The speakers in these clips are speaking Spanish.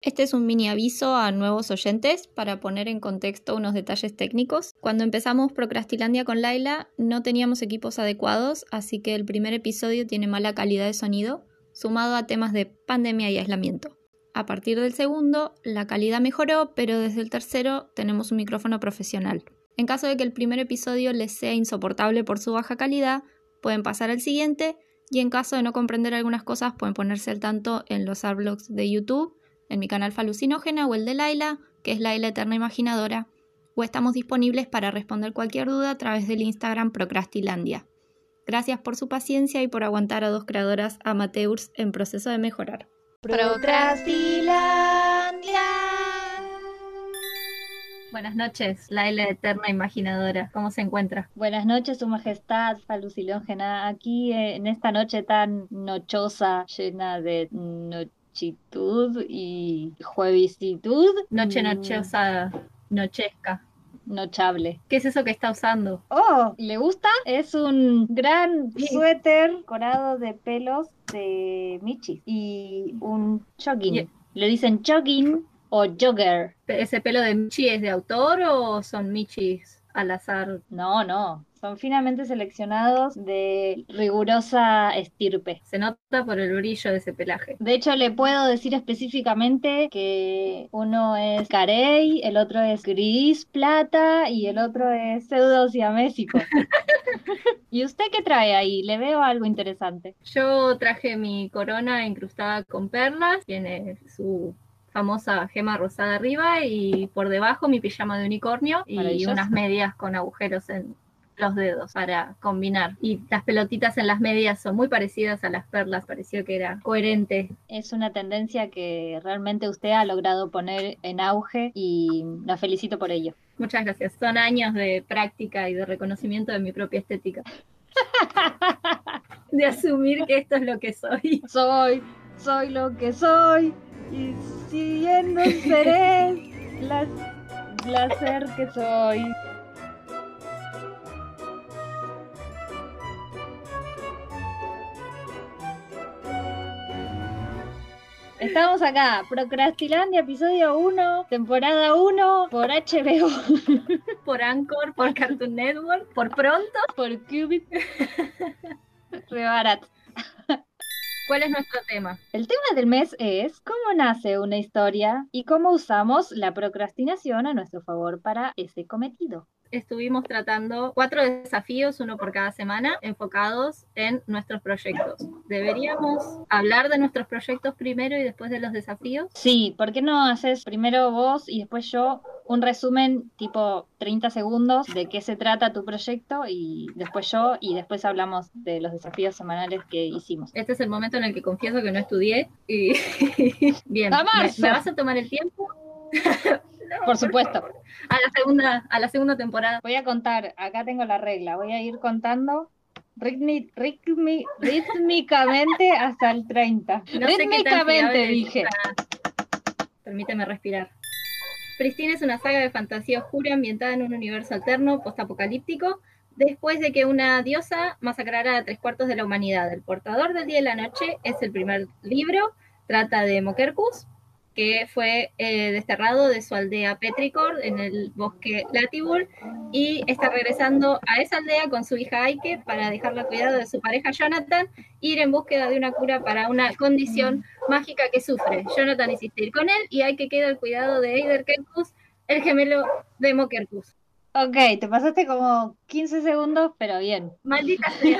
Este es un mini aviso a nuevos oyentes para poner en contexto unos detalles técnicos. Cuando empezamos Procrastilandia con Laila no teníamos equipos adecuados, así que el primer episodio tiene mala calidad de sonido, sumado a temas de pandemia y aislamiento. A partir del segundo, la calidad mejoró, pero desde el tercero tenemos un micrófono profesional. En caso de que el primer episodio les sea insoportable por su baja calidad, pueden pasar al siguiente y en caso de no comprender algunas cosas pueden ponerse al tanto en los arblogs de YouTube en mi canal Falucinógena o el de Laila, que es Laila Eterna Imaginadora, o estamos disponibles para responder cualquier duda a través del Instagram Procrastilandia. Gracias por su paciencia y por aguantar a dos creadoras amateurs en proceso de mejorar. Procrastilandia. Buenas noches, Laila Eterna Imaginadora. ¿Cómo se encuentra? Buenas noches, Su Majestad Falucilógena. Aquí eh, en esta noche tan nochosa, llena de y juevisitud. Noche mm. nochosa, nochesca. Nochable. ¿Qué es eso que está usando? Oh, ¿le gusta? Es un gran suéter corado de pelos de Michi y un jogging. Le dicen jogging o jogger. ¿Ese pelo de Michi es de autor o son Michis al azar? No, no. Son finamente seleccionados de rigurosa estirpe. Se nota por el brillo de ese pelaje. De hecho, le puedo decir específicamente que uno es carey, el otro es gris plata y el otro es pseudo siamésico. ¿Y usted qué trae ahí? Le veo algo interesante. Yo traje mi corona incrustada con perlas, tiene su famosa gema rosada arriba y por debajo mi pijama de unicornio y unas medias con agujeros en, los dedos para combinar. Y las pelotitas en las medias son muy parecidas a las perlas, pareció que era coherente. Es una tendencia que realmente usted ha logrado poner en auge y la felicito por ello. Muchas gracias. Son años de práctica y de reconocimiento de mi propia estética. de asumir que esto es lo que soy. Soy, soy lo que soy y siguiendo seré la placer que soy. Estamos acá, Procrastilandia, episodio 1, temporada 1, por HBO. por Anchor, por Cartoon Network, por Pronto, por Qubit. Rebarat. ¿Cuál es nuestro tema? El tema del mes es cómo nace una historia y cómo usamos la procrastinación a nuestro favor para ese cometido estuvimos tratando cuatro desafíos, uno por cada semana, enfocados en nuestros proyectos. ¿Deberíamos hablar de nuestros proyectos primero y después de los desafíos? Sí, ¿por qué no haces primero vos y después yo un resumen tipo 30 segundos de qué se trata tu proyecto y después yo y después hablamos de los desafíos semanales que hicimos? Este es el momento en el que confieso que no estudié y bien, ¿me vas a tomar el tiempo? Por supuesto. A la segunda, a la segunda temporada. Voy a contar, acá tengo la regla, voy a ir contando rítmicamente hasta el 30. rítmicamente dije. Permíteme respirar. Pristine es una saga de fantasía oscura ambientada en un universo alterno, postapocalíptico, después de que una diosa masacrara a tres cuartos de la humanidad. El portador del día y la noche es el primer libro, trata de Mokerkus, que fue eh, desterrado de su aldea Petricord en el bosque Latibur y está regresando a esa aldea con su hija Aike para dejarla cuidado de su pareja Jonathan, ir en búsqueda de una cura para una condición mágica que sufre. Jonathan insiste ir con él y Aike queda al cuidado de Eider Kerkus, el gemelo de Mokerkus. Ok, te pasaste como 15 segundos, pero bien. Maldita sea.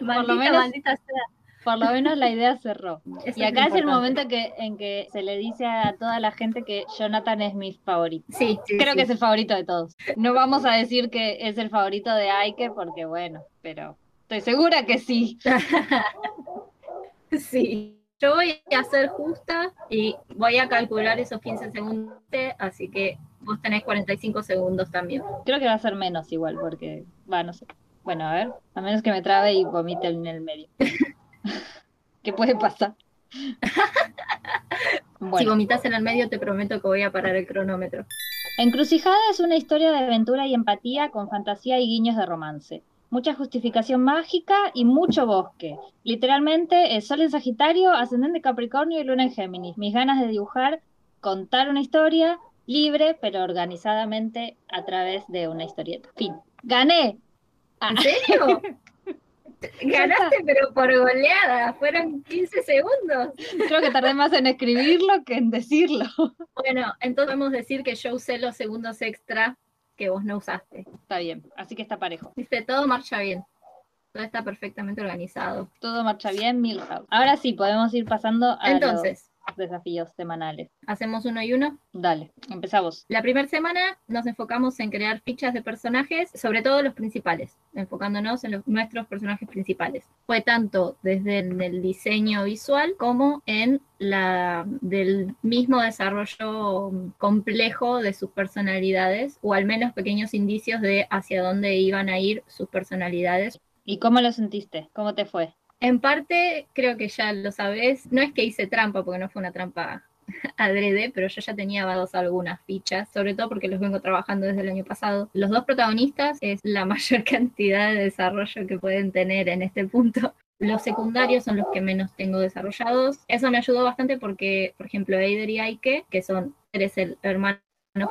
Por lo menos, maldita sea por lo menos la idea cerró. y acá es, el momento que, en que se le dice a toda la gente que Jonathan es mi favorito. Sí, creo que es el favorito de todos. No vamos a decir que es el favorito de Aike porque bueno, pero estoy segura que sí. sí. Yo voy a ser justa y voy a calcular esos 15 segundos, así que vos tenés 45 segundos también. Creo que va a ser menos igual, porque, va, no sé. Bueno, a ver, a menos que me trabe y vomite en el medio. ¿Qué puede pasar? Si vomitas en el medio, te prometo que voy a parar el cronómetro. Encrucijada es una historia de aventura y empatía con fantasía y guiños de romance. mucha justificación mágica y mucho bosque. Literalmente, el Sol en Sagitario, Ascendente Capricornio y Luna en Géminis. Mis ganas de dibujar, contar una historia libre, pero organizadamente a través de una historieta. Fin. ¡Gané! Ah. ¿En serio? Ganaste, pero por goleada. Fueron 15 segundos. Creo que tardé más en escribirlo que en decirlo. Bueno, entonces podemos decir que yo usé los segundos extra que vos no usaste. Está bien, así que está parejo. Viste, todo marcha bien. Todo está perfectamente organizado. Todo marcha bien, Milhouse. Ahora sí, podemos ir pasando a Entonces, desafíos semanales. ¿Hacemos uno y uno? Dale, empezamos. La primera semana nos enfocamos en crear fichas de personajes, sobre todo los principales, enfocándonos en los, nuestros personajes principales. Fue tanto desde el diseño visual como en la del mismo desarrollo complejo de sus personalidades, o al menos pequeños indicios de hacia dónde iban a ir sus personalidades. ¿Y cómo lo sentiste? ¿Cómo te fue? En parte, creo que ya lo sabés, no es que hice trampa, porque no fue una trampa adrede, pero yo ya tenía dados algunas fichas, sobre todo porque los vengo trabajando desde el año pasado. Los dos protagonistas es la mayor cantidad de desarrollo que pueden tener en este punto. Los secundarios son los que menos tengo desarrollados. Eso me ayudó bastante porque, por ejemplo, Eider y Aike, que son, eres el hermano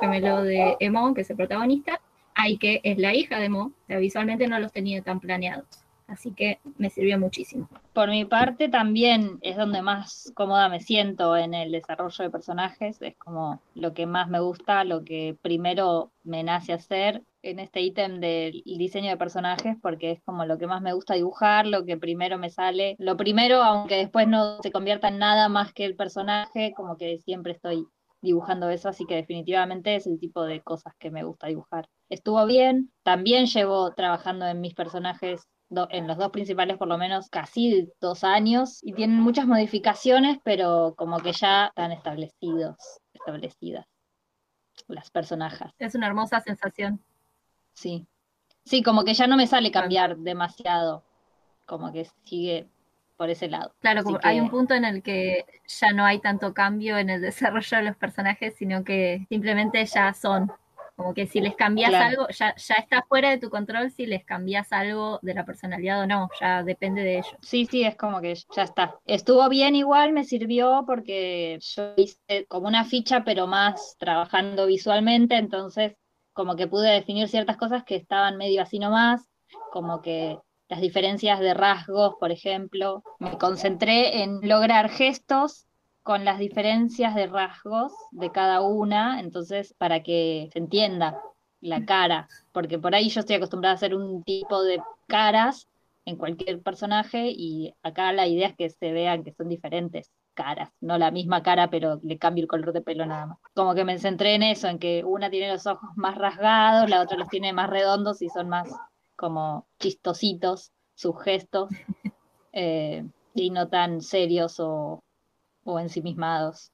gemelo de Emo, que es el protagonista, Aike es la hija de Emo, o sea, visualmente no los tenía tan planeados así que me sirvió muchísimo. Por mi parte también es donde más cómoda me siento en el desarrollo de personajes, es como lo que más me gusta, lo que primero me nace hacer en este ítem del diseño de personajes porque es como lo que más me gusta dibujar, lo que primero me sale, lo primero, aunque después no se convierta en nada más que el personaje, como que siempre estoy dibujando eso, así que definitivamente es el tipo de cosas que me gusta dibujar. Estuvo bien, también llevo trabajando en mis personajes en los dos principales por lo menos casi dos años y tienen muchas modificaciones, pero como que ya están establecidos, establecidas las personajes. Es una hermosa sensación. Sí. Sí, como que ya no me sale cambiar demasiado, como que sigue por ese lado. Claro, como hay un punto en el que ya no hay tanto cambio en el desarrollo de los personajes, sino que simplemente ya son. Como que si les cambias algo, ya, ya está fuera de tu control si les cambias algo de la personalidad o no, ya depende de ellos. Sí, sí, es como que ya está. Estuvo bien igual, me sirvió porque yo hice como una ficha, pero más trabajando visualmente, entonces como que pude definir ciertas cosas que estaban medio así nomás, como que las diferencias de rasgos, por ejemplo. Me concentré en lograr gestos con las diferencias de rasgos de cada una, entonces para que se entienda la cara, porque por ahí yo estoy acostumbrada a hacer un tipo de caras en cualquier personaje y acá la idea es que se vean que son diferentes caras, no la misma cara, pero le cambio el color de pelo nada más. Como que me centré en eso, en que una tiene los ojos más rasgados, la otra los tiene más redondos y son más como chistositos sus gestos eh, y no tan serios o, o ensimismados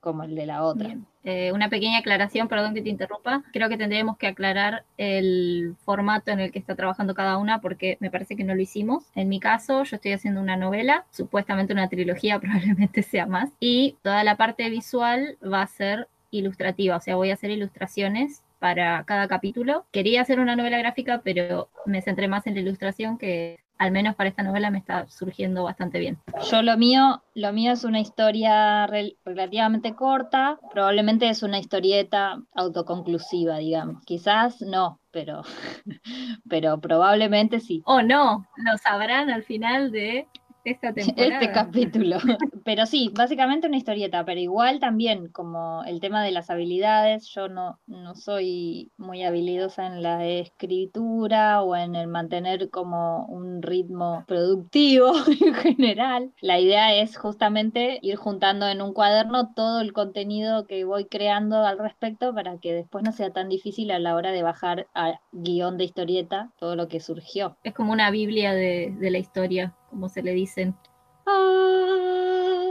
como el de la otra. Eh, una pequeña aclaración, perdón que te interrumpa. Creo que tendríamos que aclarar el formato en el que está trabajando cada una porque me parece que no lo hicimos. En mi caso, yo estoy haciendo una novela, supuestamente una trilogía, probablemente sea más, y toda la parte visual va a ser ilustrativa, o sea, voy a hacer ilustraciones para cada capítulo. Quería hacer una novela gráfica, pero me centré más en la ilustración que al menos para esta novela me está surgiendo bastante bien. Yo lo mío, lo mío es una historia relativamente corta, probablemente es una historieta autoconclusiva, digamos. Quizás no, pero, pero probablemente sí. O no, lo sabrán al final de este capítulo. Pero sí, básicamente una historieta, pero igual también como el tema de las habilidades, yo no, no soy muy habilidosa en la escritura o en el mantener como un ritmo productivo en general. La idea es justamente ir juntando en un cuaderno todo el contenido que voy creando al respecto para que después no sea tan difícil a la hora de bajar a guion de historieta todo lo que surgió. Es como una biblia de, de la historia como se le dicen. Ah,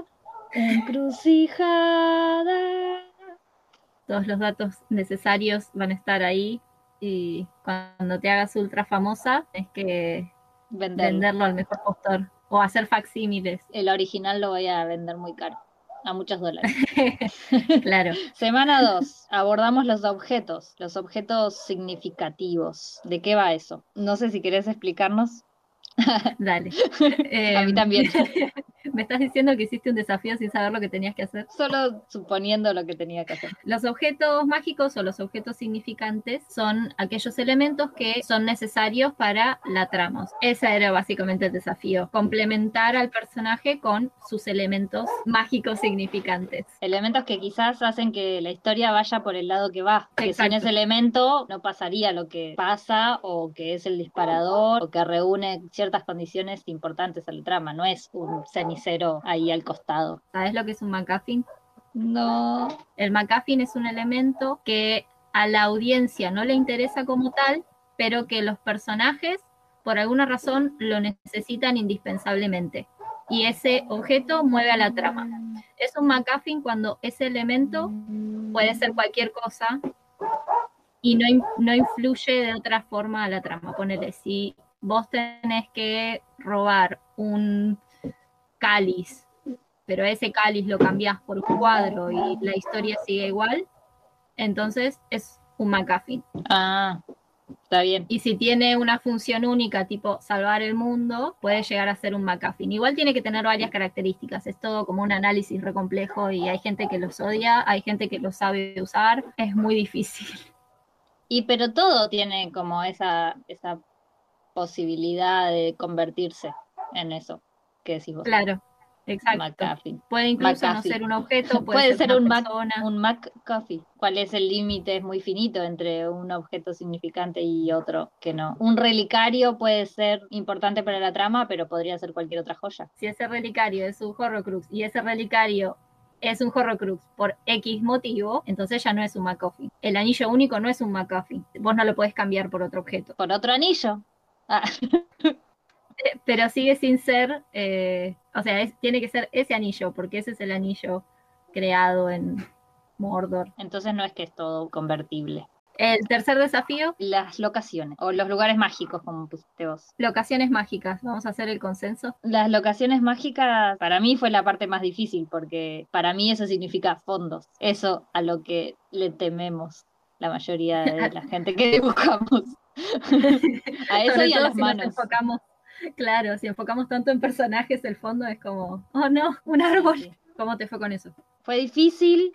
encrucijada. Todos los datos necesarios van a estar ahí y cuando te hagas ultra famosa es que venderlo, al mejor postor o hacer facsímiles. El original lo voy a vender muy caro. a muchos dólares. claro. Semana 2, abordamos los objetos, los objetos significativos. ¿De qué va eso? No sé si querés explicarnos. Dale. a mí Em, también. Me estás diciendo que hiciste un desafío sin saber lo que tenías que hacer. Solo suponiendo lo que tenía que hacer. Los objetos mágicos o los objetos significantes son aquellos elementos que son necesarios para la trama. Ese era básicamente el desafío, complementar al personaje con sus elementos mágicos significantes. Elementos que quizás hacen que la historia vaya por el lado que va. Que sin ese elemento no pasaría lo que pasa o que es el disparador o que reúne ciertas condiciones importantes a la trama. No es un cenicero ahí al costado. ¿Sabes lo que es un MacGuffin? No. El MacGuffin es un elemento que a la audiencia no le interesa como tal, pero que los personajes, por alguna razón, lo necesitan indispensablemente. Y ese objeto mueve a la trama. Es un MacGuffin cuando ese elemento puede ser cualquier cosa y no, no influye de otra forma a la trama. Ponele, si vos tenés que robar un cáliz, pero ese cáliz lo cambiás por un cuadro y la historia sigue igual, entonces es un MacGuffin. Ah, está bien. Y si tiene una función única, tipo salvar el mundo, puede llegar a ser un MacGuffin. Igual tiene que tener varias características. Es todo como un análisis re complejo y hay gente que los odia, hay gente que lo sabe usar. Es muy difícil. Y pero todo tiene como esa, esa posibilidad de convertirse en eso que decís vos. Claro, exacto. Puede incluso no ser un objeto, puede, Puede ser una un Mac, un. ¿Cuál es el límite? Es muy finito entre un objeto significante y otro que no. Un relicario puede ser importante para la trama, pero podría ser cualquier otra joya. Si ese relicario es un Horrocrux y ese relicario es un Horrocrux por X motivo, entonces ya no es un MacGuffin. El anillo único no es un MacGuffin. Vos no lo podés cambiar por otro objeto. Por otro anillo. Ah, Pero sigue sin ser, eh, o sea, es- tiene que ser ese anillo, porque ese es el anillo creado en Mordor. entonces no es que es todo convertible. El tercer desafío, Las locaciones, o los lugares mágicos, como pusiste vos. locaciones mágicas. Vamos a hacer el consenso. Las locaciones mágicas para mí fue la parte más difícil porque para mí eso significa fondos. Eso a lo que le tememos la mayoría de la gente que dibujamos. a eso Sobre y a las si manos. nos enfocamos, claro, si enfocamos tanto en personajes, el fondo es como, oh no, un árbol. Sí. ¿Cómo te fue con eso? Fue difícil.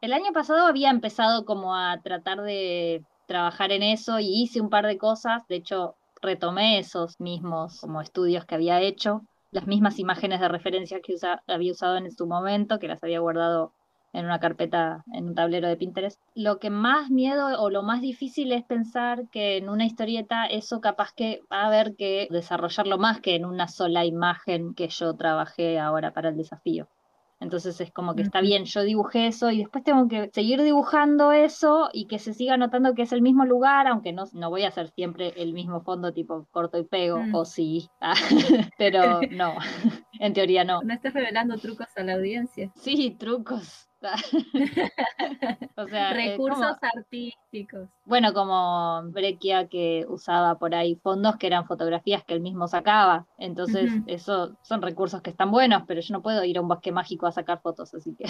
El año pasado había empezado como a tratar de trabajar en eso y hice un par de cosas. De hecho, retomé esos mismos como estudios que había hecho, las mismas imágenes de referencia que usa- había usado en su momento, que las había guardado en una carpeta, en un tablero de Pinterest. Lo que más miedo o lo más difícil es pensar que en una historieta eso capaz que va a haber que desarrollarlo más que en una sola imagen que yo trabajé ahora para el desafío. Entonces es como que está bien, yo dibujé eso y después tengo que seguir dibujando eso y que se siga notando que es el mismo lugar, aunque no, no voy a hacer siempre el mismo fondo tipo corto y pego, Mm. o sí, Ah, pero no, en teoría no. No estés revelando trucos a la audiencia. Sí, trucos. o sea, eh, Recursos como- artísticos. bueno, como Breccia que usaba por ahí fondos que eran fotografías que él mismo sacaba. Entonces, Ujú. eso son recursos que están buenos, pero yo no puedo ir a un bosque mágico a sacar fotos, así que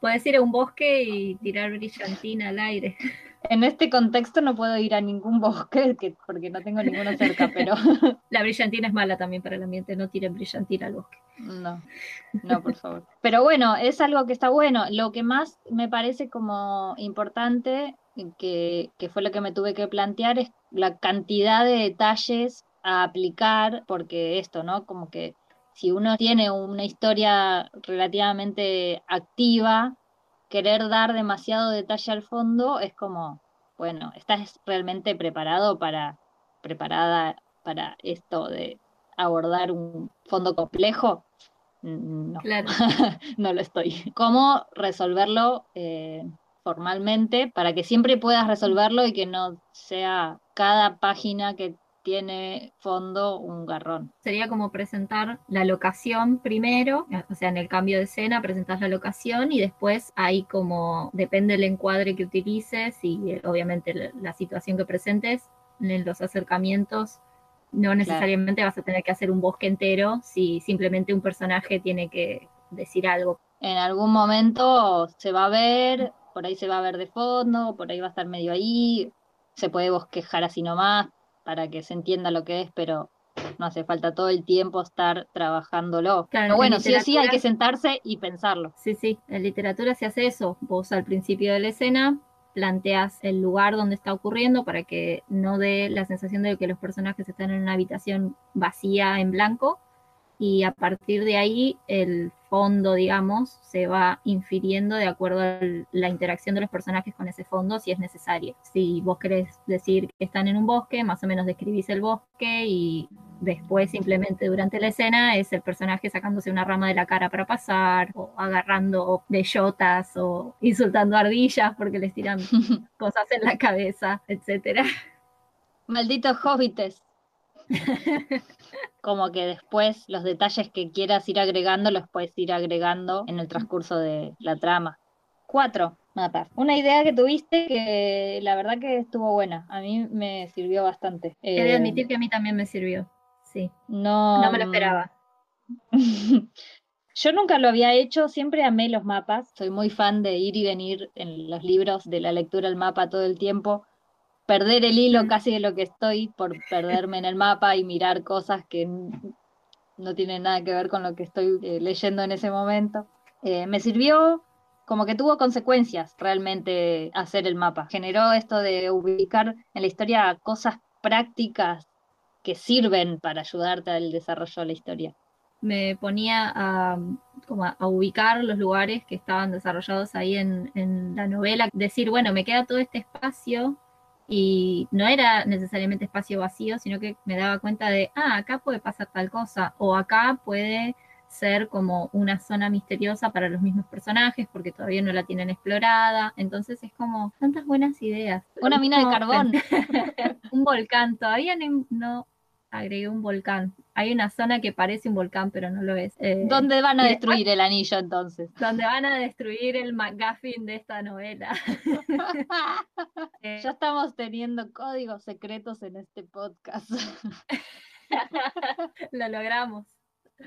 Puedes ir a un bosque y tirar brillantina al aire. en este contexto no puedo ir a ningún bosque que, porque no tengo ninguno cerca, pero La brillantina es mala también para el ambiente, no tiren brillantina al bosque. no, no, por favor. Pero bueno, es algo que está bueno. Lo que más me parece como importante, que, que fue lo que me tuve que plantear, es la cantidad de detalles a aplicar, porque esto, ¿no? Como que si uno tiene una historia relativamente activa, querer dar demasiado detalle al fondo es como, bueno, ¿estás realmente preparado para, preparada para esto de abordar un fondo complejo? No, Claro. no lo estoy. ¿Cómo resolverlo eh, formalmente para que siempre puedas resolverlo y que no sea cada página que tiene fondo un garrón? Sería como presentar la locación primero, o sea, en el cambio de escena presentas la locación y después ahí como depende del encuadre que utilices y eh, obviamente la, la situación que presentes en los acercamientos. No necesariamente vas a tener que hacer un bosque entero si simplemente un personaje tiene que decir algo. En algún momento se va a ver, por ahí se va a ver de fondo, por ahí va a estar medio ahí, se puede bosquejar así nomás para que se entienda lo que es, pero no hace falta todo el tiempo estar trabajándolo. Pero bueno, sí o sí hay que sentarse y pensarlo. Sí, sí, en literatura se hace eso. Vos al principio de la escena planteas el lugar donde está ocurriendo para que no dé la sensación de que los personajes están en una habitación vacía en blanco y a partir de ahí el fondo, digamos, se va infiriendo de acuerdo a la interacción de los personajes con ese fondo si es necesario. Si vos querés decir que están en un bosque, más o menos describís el bosque y después simplemente durante la escena es el personaje sacándose una rama de la cara para pasar o agarrando bellotas o insultando ardillas porque les tiran cosas en la cabeza, etcétera. Malditos hobbits. como que después los detalles que quieras ir agregando los puedes ir agregando en el transcurso de la trama. Cuatro mapas. Una idea que tuviste que la verdad que estuvo buena. A mí me sirvió bastante. He de eh, admitir que a mí también me sirvió. Sí. No, no me lo esperaba. Yo nunca lo había hecho, siempre amé los mapas. Soy muy fan de ir y venir en los libros, de la lectura al mapa todo el tiempo perder el hilo casi de lo que estoy por perderme en el mapa y mirar cosas que no tienen nada que ver con lo que estoy eh, leyendo en ese momento. Eh, me sirvió como que tuvo consecuencias realmente hacer el mapa. Generó esto de ubicar en la historia cosas prácticas que sirven para ayudarte al desarrollo de la historia. Me ponía a, como a, ubicar los lugares que estaban desarrollados ahí en, en la novela, decir, bueno, me queda todo este espacio y no era necesariamente espacio vacío, sino que me daba cuenta de, ah, acá puede pasar tal cosa, o acá puede ser como una zona misteriosa para los mismos personajes porque todavía no la tienen explorada, entonces es como tantas buenas ideas. Una mina de carbón. un volcán, todavía no, agregué un volcán. Hay una zona que parece un volcán, pero no lo es. Eh, ¿Dónde van a destruir el anillo entonces? ¿Dónde van a destruir el McGuffin de esta novela. Eh, ya estamos teniendo códigos secretos en este podcast. lo logramos.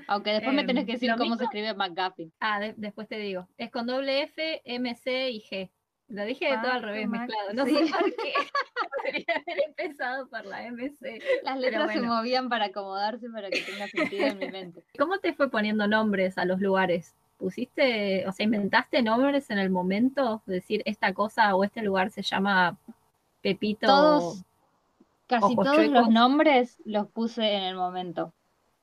Aunque después me tenés que decir cómo se escribe McGuffin. Ah, después te digo. Es con doble F, M, C y G. Lo dije de todo al revés, mezclado. No sé por qué. Podría haber empezado por la MC. Las letras se movían para acomodarse para que tenga sentido en mi mente. ¿Cómo te fue poniendo nombres a los lugares? ¿Pusiste, o sea, inventaste nombres en el momento? Decir, esta cosa o este lugar se llama Pepito. Todos, casi todos los nombres los puse en el momento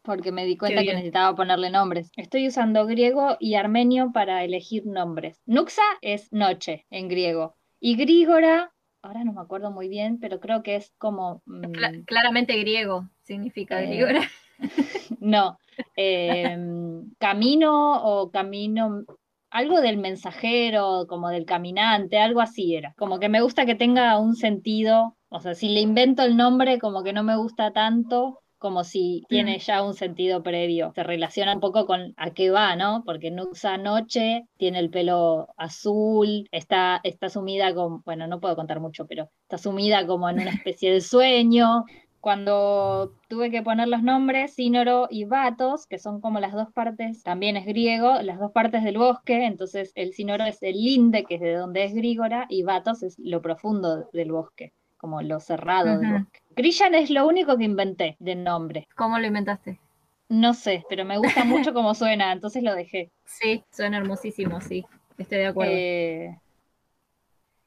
porque me di cuenta que necesitaba ponerle nombres. Estoy usando griego y armenio para elegir nombres. Nuxa es noche en griego. Y Grígora, ahora no me acuerdo muy bien, pero creo que es como... Mm, claramente griego significa eh, Grígora. no, em, camino o camino, algo del mensajero, como del caminante, algo así era. Como que me gusta que tenga un sentido, o sea, si le invento el nombre, como que no me gusta tanto, como si tiene ya un sentido previo. Se relaciona un poco con a qué va, ¿no? Porque Nuxa Noche tiene el pelo azul, está, está sumida con, bueno, no puedo contar mucho, pero está sumida como en una especie de sueño. Cuando tuve que poner los nombres, Sínoro y Vatos, que son como las dos partes, también es griego, las dos partes del bosque, entonces el Sínoro es el linde, que es de donde es Grígora, y Vatos es lo profundo del bosque como lo cerrado del bosque. Grillan es lo único que inventé de nombre. ¿Cómo lo inventaste? No sé, pero me gusta mucho cómo suena, entonces lo dejé. Sí, suena hermosísimo, sí, estoy de acuerdo. Eh,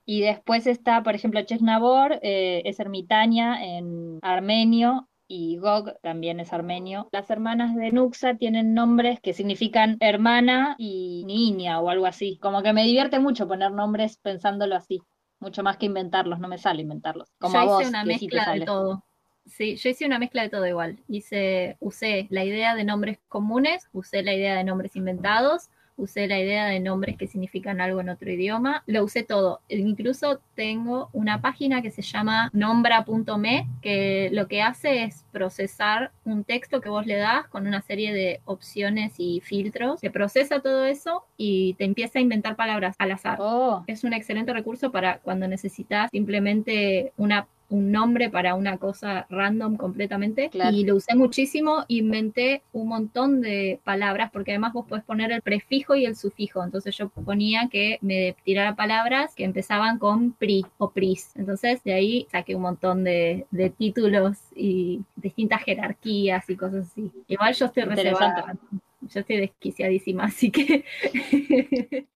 y después está, por ejemplo, Chesnabor, eh, es ermitaña en armenio y Gog también es armenio. Las hermanas de Nuxa tienen nombres que significan hermana y niña o algo así. Como que me divierte mucho poner nombres pensándolo así mucho más que inventarlos, no me sale inventarlos. Como yo hice una mezcla de todo. Sí, yo hice una mezcla de todo igual. Hice, usé la idea de nombres comunes, usé la idea de nombres inventados, usé la idea de nombres que significan algo en otro idioma, lo usé todo. Incluso tengo una página que se llama nombra.me, que lo que hace es procesar un texto que vos le das con una serie de opciones y filtros, se procesa todo eso y te empieza a inventar palabras al azar. Oh. Es un excelente recurso para cuando necesitas simplemente una un nombre para una cosa random completamente. Y lo usé muchísimo, inventé un montón de palabras, porque además vos podés poner el prefijo y el sufijo. Entonces yo ponía que me tirara palabras que empezaban con pri o pris. Entonces de ahí saqué un montón de, títulos y distintas jerarquías y cosas así. Igual yo estoy reservada. Yo estoy desquiciadísima, así que...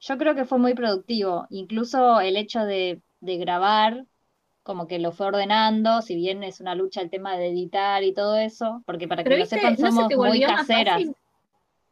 Yo creo que fue muy productivo, incluso el hecho de, de grabar como que lo fue ordenando, si bien es una lucha el tema de editar y todo eso, porque para que lo sepan somos muy caseras.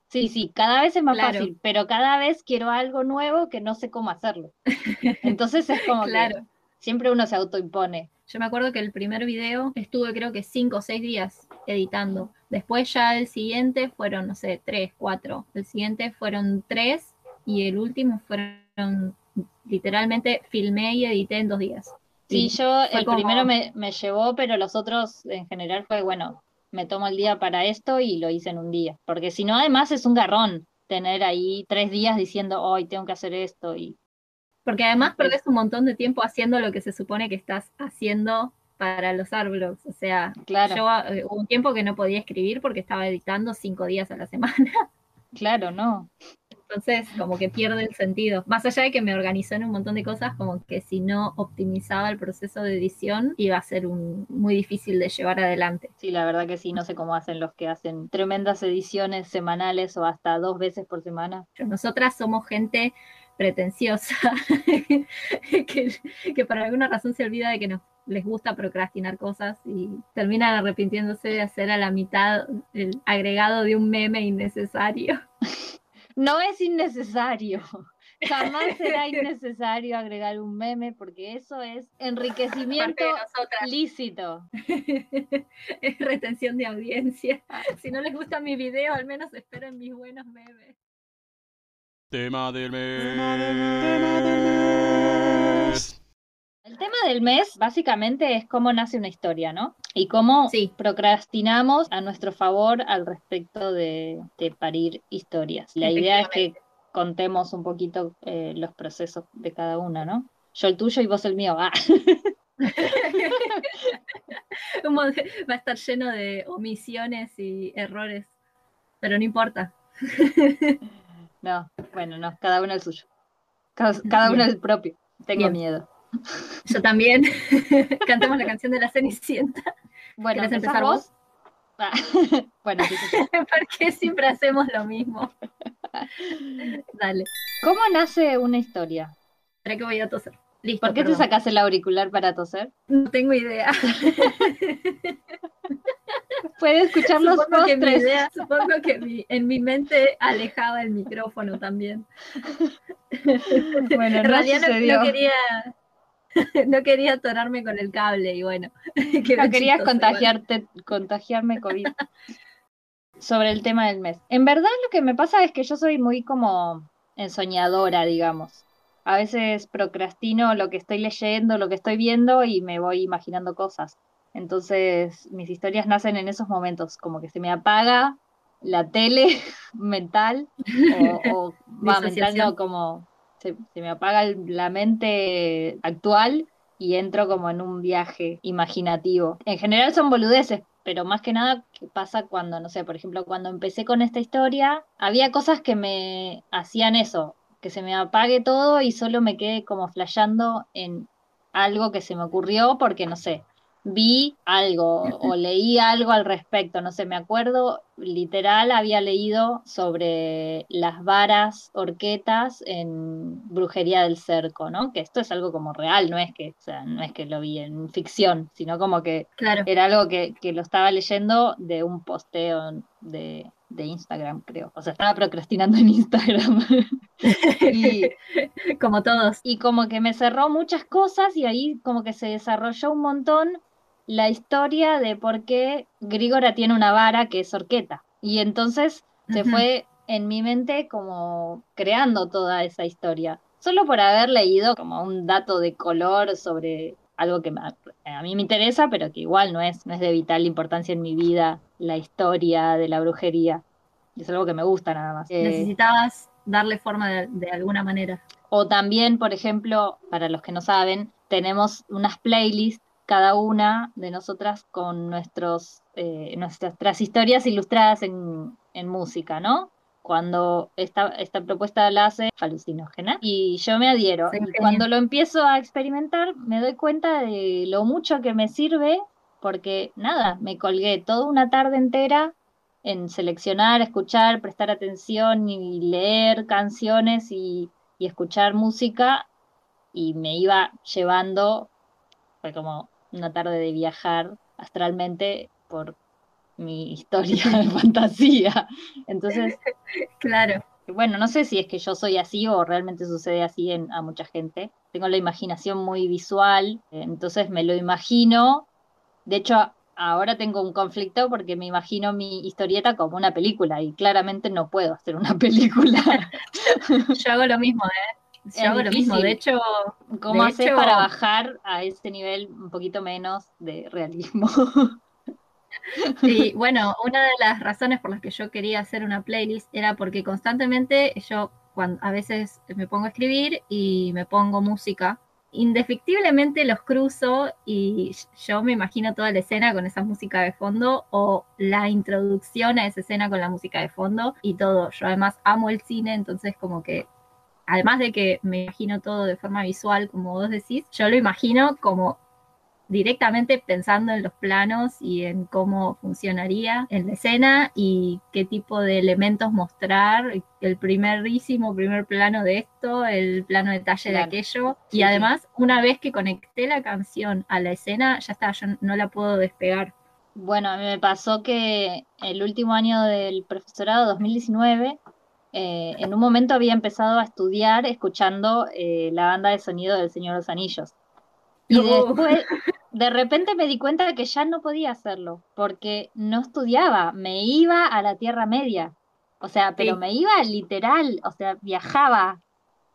Sí, sí, cada vez es más fácil, pero cada vez quiero algo nuevo que no sé cómo hacerlo. Entonces es como claro. que siempre uno se autoimpone. Yo me acuerdo que el primer video estuve creo que cinco o seis días editando. Después ya el siguiente fueron, no sé, tres, cuatro. El siguiente fueron tres y el último fueron, literalmente filmé y edité en dos días. Sí, yo el primero me, me, llevó, pero los otros en general fue, bueno, me tomo el día para esto y lo hice en un día. Porque si no, además es un garrón tener ahí tres días diciendo, hoy tengo que hacer esto. y Porque además perdés un montón de tiempo haciendo lo que se supone que estás haciendo para los árboles. O sea, claro. yo eh, hubo un tiempo que no podía escribir porque estaba editando cinco días a la semana. Claro, no. Entonces, como que pierde el sentido. Más allá de que me organizó en un montón de cosas, como que si no optimizaba el proceso de edición, iba a ser un, muy difícil de llevar adelante. Sí, la verdad que sí, no sé cómo hacen los que hacen tremendas ediciones semanales o hasta dos veces por semana. Nosotras somos gente pretenciosa, que, que por alguna razón se olvida de que nos les gusta procrastinar cosas y terminan arrepintiéndose de hacer a la mitad el agregado de un meme innecesario. No es innecesario. Jamás será innecesario agregar un meme porque eso es enriquecimiento lícito. es retención de audiencia. Si no les gusta mi video, al menos esperen mis buenos memes. Tema del mes. El tema del mes básicamente es cómo nace una historia, ¿no? Y cómo procrastinamos a nuestro favor al respecto de, parir historias. La idea es que contemos un poquito eh, los procesos de cada una, ¿no? Yo el tuyo y vos el mío. Ah. Va a estar lleno de omisiones y errores, pero no importa. no, bueno, no, cada uno el suyo. Cada, uno el propio. Tengo miedo. Yo también. Cantemos la canción de la Cenicienta. Bueno, ¿quieres empezar vos? Ah, bueno, ¿por qué siempre hacemos lo mismo? Dale. ¿Cómo nace una historia? Espera que voy a toser. Listo, ¿Por qué te sacas el auricular para toser? No tengo idea. Puede escuchar los postres. supongo que en mi mente alejaba el micrófono también. Bueno, en realidad no, quería no quería atorarme con el cable y bueno. No querías contagiarte, contagiarme COVID. Sobre el tema del mes. En verdad lo que me pasa es que yo soy muy como ensoñadora, digamos. A veces procrastino lo que estoy leyendo, lo que estoy viendo y me voy imaginando cosas. Entonces mis historias nacen en esos momentos, como que se me apaga la tele mental o, va mental como se, me apaga la mente actual y entro como en un viaje imaginativo. En general son boludeces, pero más que nada pasa cuando, no sé, por ejemplo, cuando empecé con esta historia, había cosas que me hacían eso, que se me apague todo y solo me quede como flasheando en algo que se me ocurrió porque, no sé, vi algo o leí algo al respecto, no sé, me acuerdo, literal había leído sobre las varas horquetas en Brujería del Cerco, ¿no? Que esto es algo como real, no es que, o sea, no es que lo vi en ficción, sino como que era algo que, que lo estaba leyendo de un posteo de, de Instagram, creo. O sea, estaba procrastinando en Instagram. y, como todos. Y como que me cerró muchas cosas y ahí como que se desarrolló un montón la historia de por qué Grigora tiene una vara que es orqueta. Y entonces se fue en mi mente como creando toda esa historia. Solo por haber leído como un dato de color sobre algo que a mí me interesa, pero que igual no es, no es de vital importancia en mi vida, la historia de la brujería. Es algo que me gusta nada más. Eh, Necesitabas darle forma de alguna manera. O también, por ejemplo, para los que no saben, tenemos unas playlists cada una de nosotras con nuestros, eh, nuestras historias ilustradas en, en música, ¿no? cuando esta, esta propuesta la hace alucinógena y yo me adhiero. y cuando lo empiezo a experimentar me doy cuenta de lo mucho que me sirve porque nada, me colgué toda una tarde entera en seleccionar, escuchar, prestar atención y leer canciones y, y escuchar música y me iba llevando, fue como una tarde de viajar astralmente por mi historia de fantasía. Entonces, claro. Bueno, no sé si es que yo soy así o realmente sucede así en, a mucha gente. Tengo la imaginación muy visual, entonces me lo imagino. De hecho, ahora tengo un conflicto porque me imagino mi historieta como una película y claramente no puedo hacer una película. yo hago lo mismo, ¿eh? Yo hago lo mismo. De hecho, ¿cómo haces para bajar a ese nivel un poquito menos de realismo? Y bueno, una de las razones por las que yo quería hacer una playlist era porque constantemente yo cuando, a veces me pongo a escribir y me pongo música. Indefectiblemente los cruzo y yo me imagino toda la escena con esa música de fondo o la introducción a esa escena con la música de fondo y todo. Yo además amo el cine, entonces como que además de que me imagino todo de forma visual, como vos decís, yo lo imagino como directamente pensando en los planos y en cómo funcionaría en la escena y qué tipo de elementos mostrar, el primerísimo primer plano de esto, el plano detalle de aquello. y además, una vez que conecté la canción a la escena, ya está, yo no la puedo despegar. Bueno, a mí me pasó que el último año del profesorado, 2019, eh, en un momento había empezado a estudiar escuchando eh, la banda de sonido del Señor de los Anillos. Y después, de repente me di cuenta de que ya no podía hacerlo, porque no estudiaba, me iba a la Tierra Media. O sea, pero me iba literal, o sea, viajaba.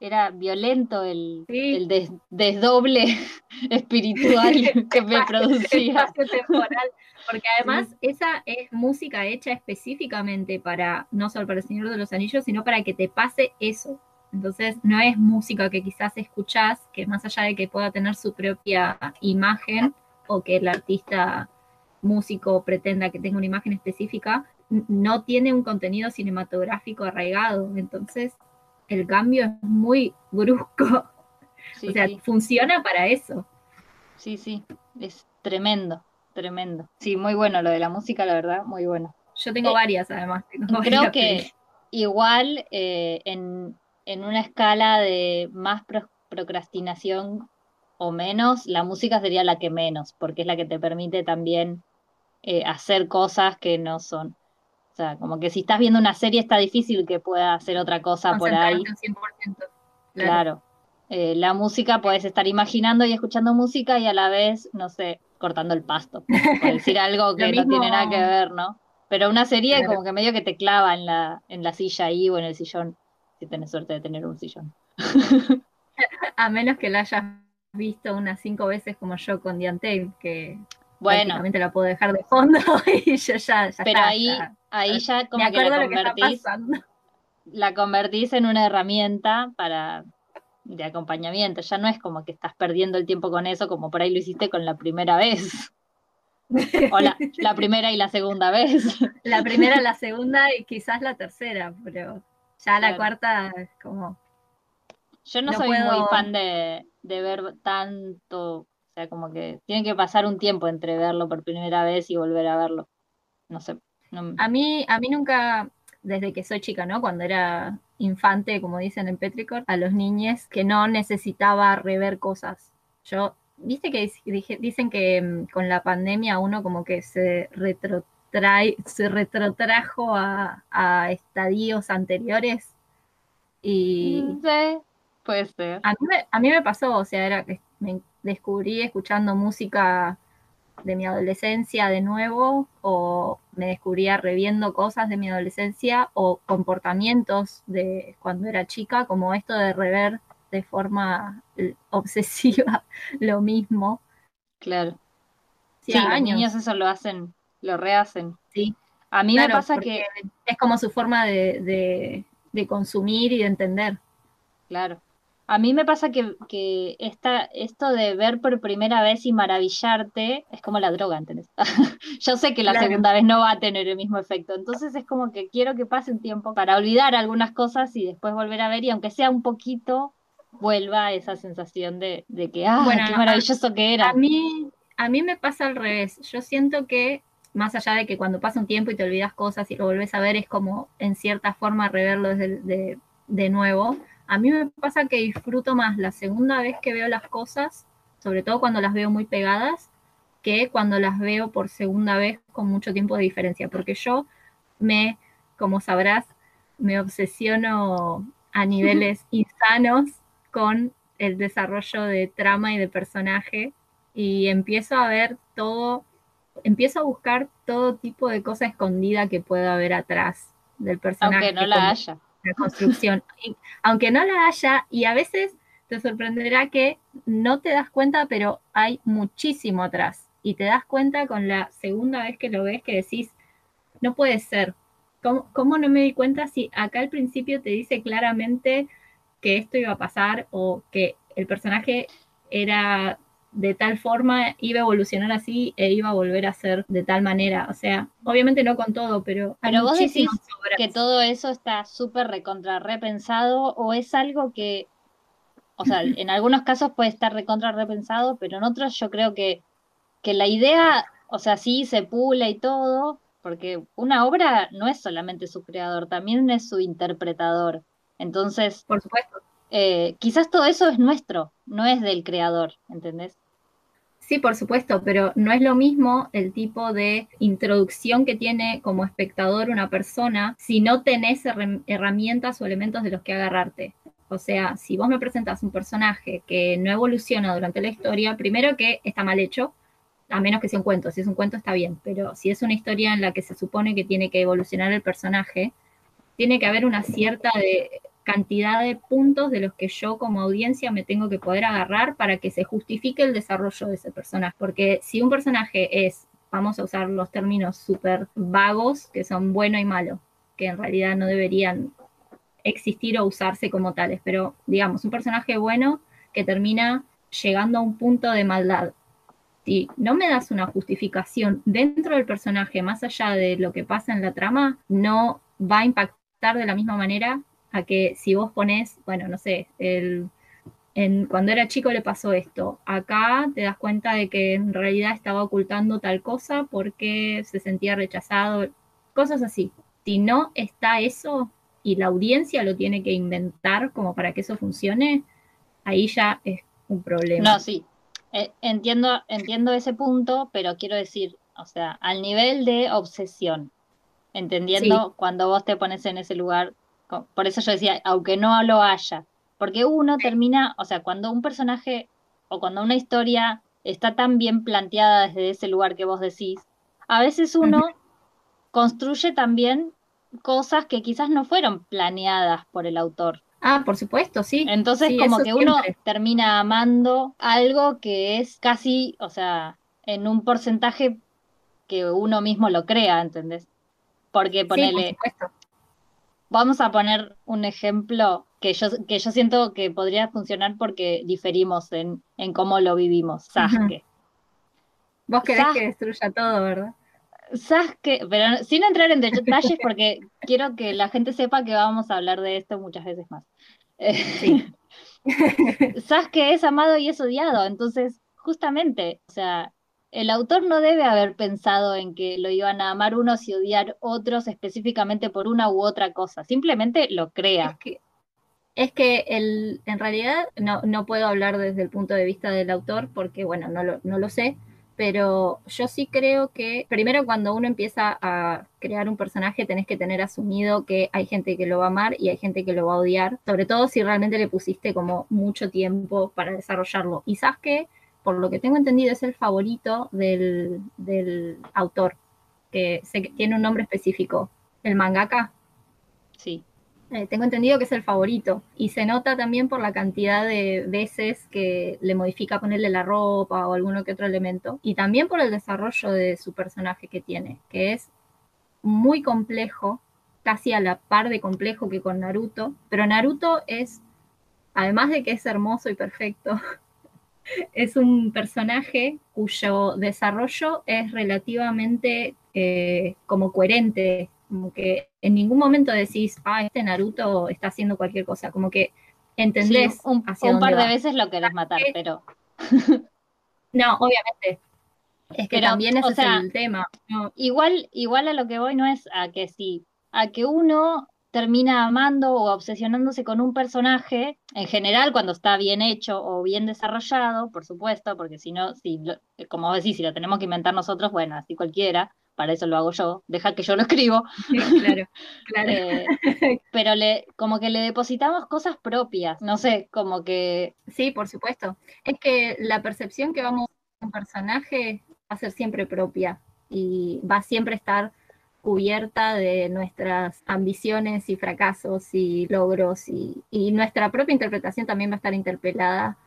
Era violento el, el desdoble espiritual que me producía. Porque además esa es música hecha específicamente para, no solo para el Señor de los Anillos, sino para que te pase eso. Entonces, no es música que quizás escuchás, que más allá de que pueda tener su propia imagen o que el artista músico pretenda que tenga una imagen específica, no tiene un contenido cinematográfico arraigado. Entonces, el cambio es muy brusco. o sea, funciona para eso. Sí, sí, es tremendo, tremendo. Sí, muy bueno lo de la música, la verdad, muy bueno. Yo tengo eh, varias, además. creo que igual eh, en, en una escala de más procrastinación o menos, la música sería la que menos, porque es la que te permite también eh, hacer cosas que no son. O sea, como que si estás viendo una serie está difícil que pueda hacer otra cosa por ahí. Claro. Eh, la música puedes estar imaginando y escuchando música y a la vez, no sé, cortando el pasto, por decir algo que no tiene nada que ver, ¿no? Pero una serie como que medio que te clava en la, en la silla ahí o en el sillón si tenés suerte de tener un sillón. A menos que la hayas visto unas cinco veces como yo con Diante, que bueno, la puedo dejar de fondo y yo ya, Pero ahí, ya, ahí ya como que la convertís, la convertís en una herramienta para de acompañamiento. Ya no es como que estás perdiendo el tiempo con eso, como por ahí lo hiciste con la primera vez. O la, la primera y la segunda vez. La primera, la segunda y quizás la tercera, pero ya la cuarta es como... Yo no, soy muy fan de, ver tanto, o sea, como que tiene que pasar un tiempo entre verlo por primera vez y volver a verlo. No sé. A, mí, a mí nunca, desde que soy chica, ¿no? Cuando era infante, como dicen en Petrichor, a los niños que no necesitaba rever cosas. Yo, viste que dicen que mm, con la pandemia uno como que se retro se retrotrajo a, estadios anteriores. Y sí, puede ser. A mí, me, pasó, o sea, era que me descubrí escuchando música de mi adolescencia de nuevo, o me descubría reviendo cosas de mi adolescencia, o comportamientos de cuando era chica, como esto de rever de forma obsesiva lo mismo. Claro. Sí, los niños eso lo hacen lo rehacen. Sí. A mí me pasa que... Es como su forma de, consumir y de entender. Claro. A mí me pasa que, que esta, esto de ver por primera vez y maravillarte es como la droga, ¿entendés? Yo sé que la segunda vez no va a tener el mismo efecto, entonces es como que quiero que pase un tiempo para olvidar algunas cosas y después volver a ver y aunque sea un poquito, vuelva esa sensación de, que, ah, qué maravilloso que era. A mí, a mí me pasa al revés, yo siento que más allá de que cuando pasa un tiempo y te olvidas cosas y lo vuelves a ver, es como en cierta forma reverlo desde de, de nuevo a mí me pasa que disfruto más la segunda vez que veo las cosas, sobre todo cuando las veo muy pegadas, que cuando las veo por segunda vez con mucho tiempo de diferencia, porque yo me, como sabrás, me obsesiono a niveles insanos con el desarrollo de trama y de personaje y empiezo a ver todo, empiezo a buscar todo tipo de cosa escondida que pueda haber atrás del personaje. Aunque no la haya la construcción, aunque no la haya, y a veces te sorprenderá que no te das cuenta, pero hay muchísimo atrás. Y te das cuenta con la segunda vez que lo ves que decís, no puede ser. ¿Cómo, ¿Cómo, no me di cuenta si acá al principio te dice claramente que esto iba a pasar o que el personaje era de tal forma iba a evolucionar así e iba a volver a ser de tal manera. O sea, obviamente no con todo, pero pero vos decís que todo eso está súper recontra repensado o es algo que, o sea, en algunos casos puede estar recontra repensado, pero en otros yo creo que, que la idea, o sea, sí se pula y todo, porque una obra no es solamente su creador, también es su interpretador. Entonces, por supuesto. Eh, quizás todo eso es nuestro, no es del creador, ¿entendés? Sí, por supuesto, pero no es lo mismo el tipo de introducción que tiene como espectador una persona si no tenés herramientas o elementos de los que agarrarte. O sea, si vos me presentas un personaje que no evoluciona durante la historia, primero que está mal hecho, a menos que sea un cuento. Si es un cuento está bien, pero si es una historia en la que se supone que tiene que evolucionar el personaje, tiene que haber una cierta de, cantidad de puntos de los que yo como audiencia me tengo que poder agarrar para que se justifique el desarrollo de ese personaje. Porque si un personaje es, vamos a usar los términos súper vagos, que son bueno y malo, que en realidad no deberían existir o usarse como tales, pero digamos, un personaje bueno que termina llegando a un punto de maldad. Si no me das una justificación dentro del personaje, más allá de lo que pasa en la trama, no va a impactar de la misma manera a que si vos pones, bueno, no sé, el, en, cuando era chico le pasó esto, acá te das cuenta de que en realidad estaba ocultando tal cosa porque se sentía rechazado, cosas así. Si no está eso y la audiencia lo tiene que inventar como para que eso funcione, ahí ya es un problema. No, sí, eh, entiendo, entiendo ese punto, pero quiero decir, o sea, al nivel de obsesión, entendiendo cuando vos te pones en ese lugar por eso yo decía, aunque no lo haya. Porque uno termina, o sea, cuando un personaje o cuando una historia está tan bien planteada desde ese lugar que vos decís, a veces uno construye también cosas que quizás no fueron planeadas por el autor. Ah, por supuesto, sí. Entonces como que uno termina amando algo que es casi, o sea, en un porcentaje que uno mismo lo crea, ¿entendés? Porque ponele, Vamos a poner un ejemplo que yo, que yo siento que podría funcionar porque diferimos en, en cómo lo vivimos. Sasuke. Vos querés que destruya todo, ¿verdad? Sasuke, pero sin entrar en detalles porque quiero que la gente sepa que vamos a hablar de esto muchas veces más. Sí. Sasuke es amado y es odiado, entonces justamente, o sea, el autor no debe haber pensado en que lo iban a amar unos y odiar otros específicamente por una u otra cosa, simplemente lo crea. Es que, el, en realidad no, no, puedo hablar desde el punto de vista del autor porque, bueno, no lo, no lo sé, pero yo sí creo que primero cuando uno empieza a crear un personaje tenés que tener asumido que hay gente que lo va a amar y hay gente que lo va a odiar, sobre todo si realmente le pusiste como mucho tiempo para desarrollarlo. Y sabes que por lo que tengo entendido, es el favorito del, autor, que tiene un nombre específico, el mangaka. Sí. Eh, tengo entendido que es el favorito y se nota también por la cantidad de veces que le modifica ponerle la ropa o alguno que otro elemento y también por el desarrollo de su personaje que tiene, que es muy complejo, casi a la par de complejo que con Naruto, pero Naruto es además de que es hermoso y perfecto, es un personaje cuyo desarrollo es relativamente eh, como coherente, como que en ningún momento decís, ah, este Naruto está haciendo cualquier cosa, como que entendés un, un par de veces lo querés matar, pero... no, obviamente. Es que también ese es el tema. Igual, igual a lo que voy no es a que sí, a que uno termina amando o obsesionándose con un personaje, en general cuando está bien hecho o bien desarrollado, por supuesto, porque si no, si como decís, si lo tenemos que inventar nosotros, bueno, así cualquiera, para eso lo hago yo, deja que yo lo escribo. claro, claro. Eh, pero le, como que le depositamos cosas propias, no sé, como que... Sí, por supuesto. Es que la percepción que vamos a un personaje va a ser siempre propia y va a siempre estar cubierta de nuestras ambiciones y fracasos y logros y, nuestra propia interpretación también va a estar interpelada.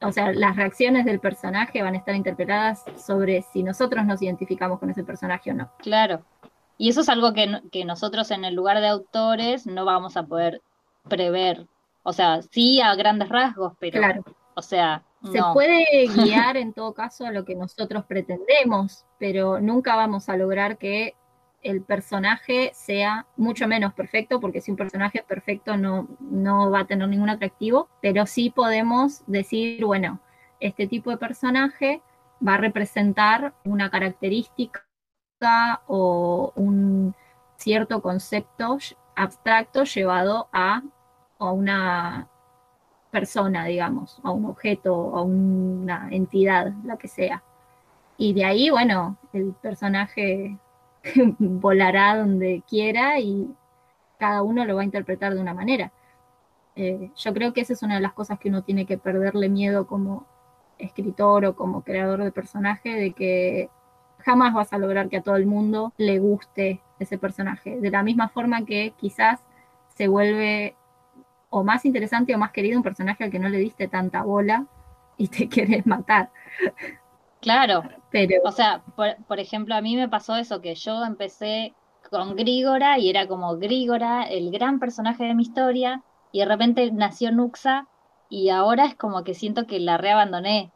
O sea, las reacciones del personaje van a estar interpeladas sobre si nosotros nos identificamos con ese personaje o no. Claro. Y eso es algo que, que nosotros en el lugar de autores no vamos a poder prever. O sea, sí a grandes rasgos, pero... Claro. O sea, se puede guiar en todo caso a lo que nosotros pretendemos, pero nunca vamos a lograr que el personaje sea mucho menos perfecto, porque si un personaje es perfecto no, no va a tener ningún atractivo, pero sí podemos decir, bueno, este tipo de personaje va a representar una característica o un cierto concepto abstracto llevado a, a una persona, digamos, a un objeto, a una entidad, la que sea. Y de ahí, bueno, el personaje volará donde quiera y cada uno lo va a interpretar de una manera. Eh, yo creo que esa es una de las cosas que uno tiene que perderle miedo como escritor o como creador de personaje, de que jamás vas a lograr que a todo el mundo le guste ese personaje. De la misma forma que quizás se vuelve o más interesante o más querido un personaje al que no le diste tanta bola y te quieres matar. Claro, pero... O sea, por, ejemplo, a mí me pasó eso, que yo empecé con Grígora y era como Grígora, el gran personaje de mi historia, y de repente nació Nuxa y ahora es como que siento que la reabandoné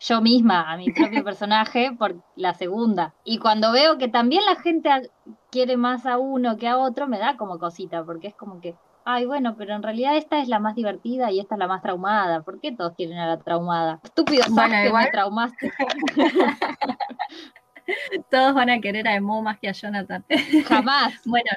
yo misma a mi propio personaje por la segunda. Y cuando veo que también la gente quiere más a uno que a otro, me da como cosita, porque es como que, ay, bueno, pero en realidad esta es la más divertida y esta es la más traumada. ¿Por qué todos quieren a la traumada? Estúpido, bueno, que me traumaste. todos van a querer a Emo más que a Jonathan. Jamás. bueno,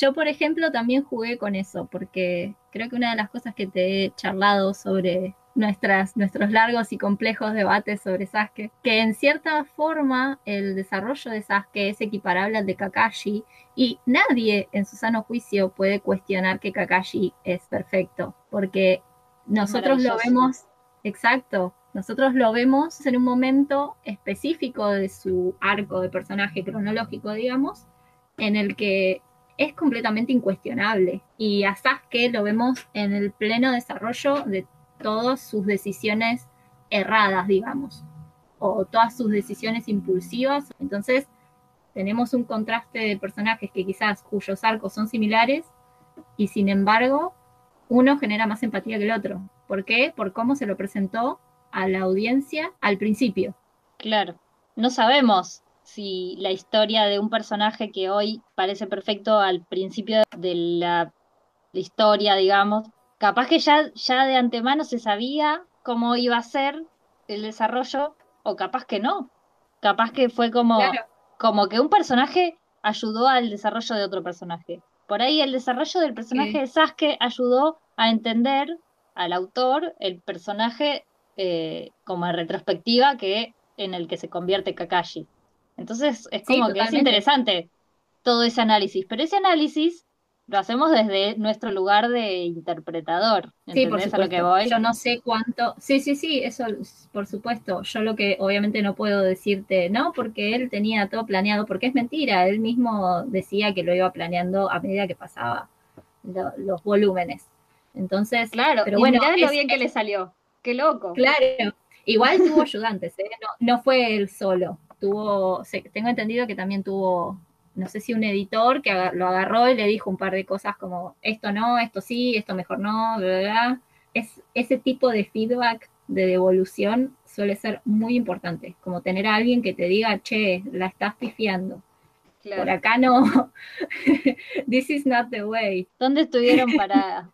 yo, por ejemplo, también jugué con eso, porque creo que una de las cosas que te he charlado sobre nuestras, nuestros largos y complejos debates sobre Sasuke, que en cierta forma el desarrollo de Sasuke es equiparable al de Kakashi y nadie en su sano juicio puede cuestionar que Kakashi es perfecto, porque nosotros lo vemos, exacto, nosotros lo vemos en un momento específico de su arco de personaje cronológico, digamos, en el que es completamente incuestionable. Y a Sasuke lo vemos en el pleno desarrollo de todas sus decisiones erradas, digamos, o todas sus decisiones impulsivas. Entonces, tenemos un contraste de personajes que quizás cuyos arcos son similares y sin embargo, uno genera más empatía que el otro. ¿Por qué? Por cómo se lo presentó a la audiencia al principio. Claro, no sabemos si la historia de un personaje que hoy parece perfecto al principio de la historia, digamos, capaz que ya, ya de antemano se sabía cómo iba a ser el desarrollo, o capaz que no. Capaz que fue como, como que un personaje ayudó al desarrollo de otro personaje. Por ahí el desarrollo del personaje de Sasuke ayudó a entender al autor el personaje eh, como en retrospectiva que en el que se convierte Kakashi. Entonces es como que es interesante todo ese análisis, pero ese análisis lo hacemos desde nuestro lugar de interpretador. Sí, por supuesto. lo que voy? Yo no sé cuánto. Sí, sí, sí, eso por supuesto. Yo lo que obviamente no puedo decirte, no, porque él tenía todo planeado, porque es mentira. Él mismo decía que lo iba planeando a medida que pasaba los volúmenes. Entonces, claro, pero bueno, lo bien que le salió. Qué loco. Claro. Igual tuvo ayudantes, ¿eh? no, no fue él solo. Tuvo, tengo entendido que también tuvo no sé si un editor que lo agarró y le dijo un par de cosas como esto no, esto sí, esto mejor no, bla, bla, es, ese tipo de feedback de devolución suele ser muy importante, como tener a alguien que te diga, che, la estás pifiando. Por acá no. This is not the way. ¿Dónde estuvieron para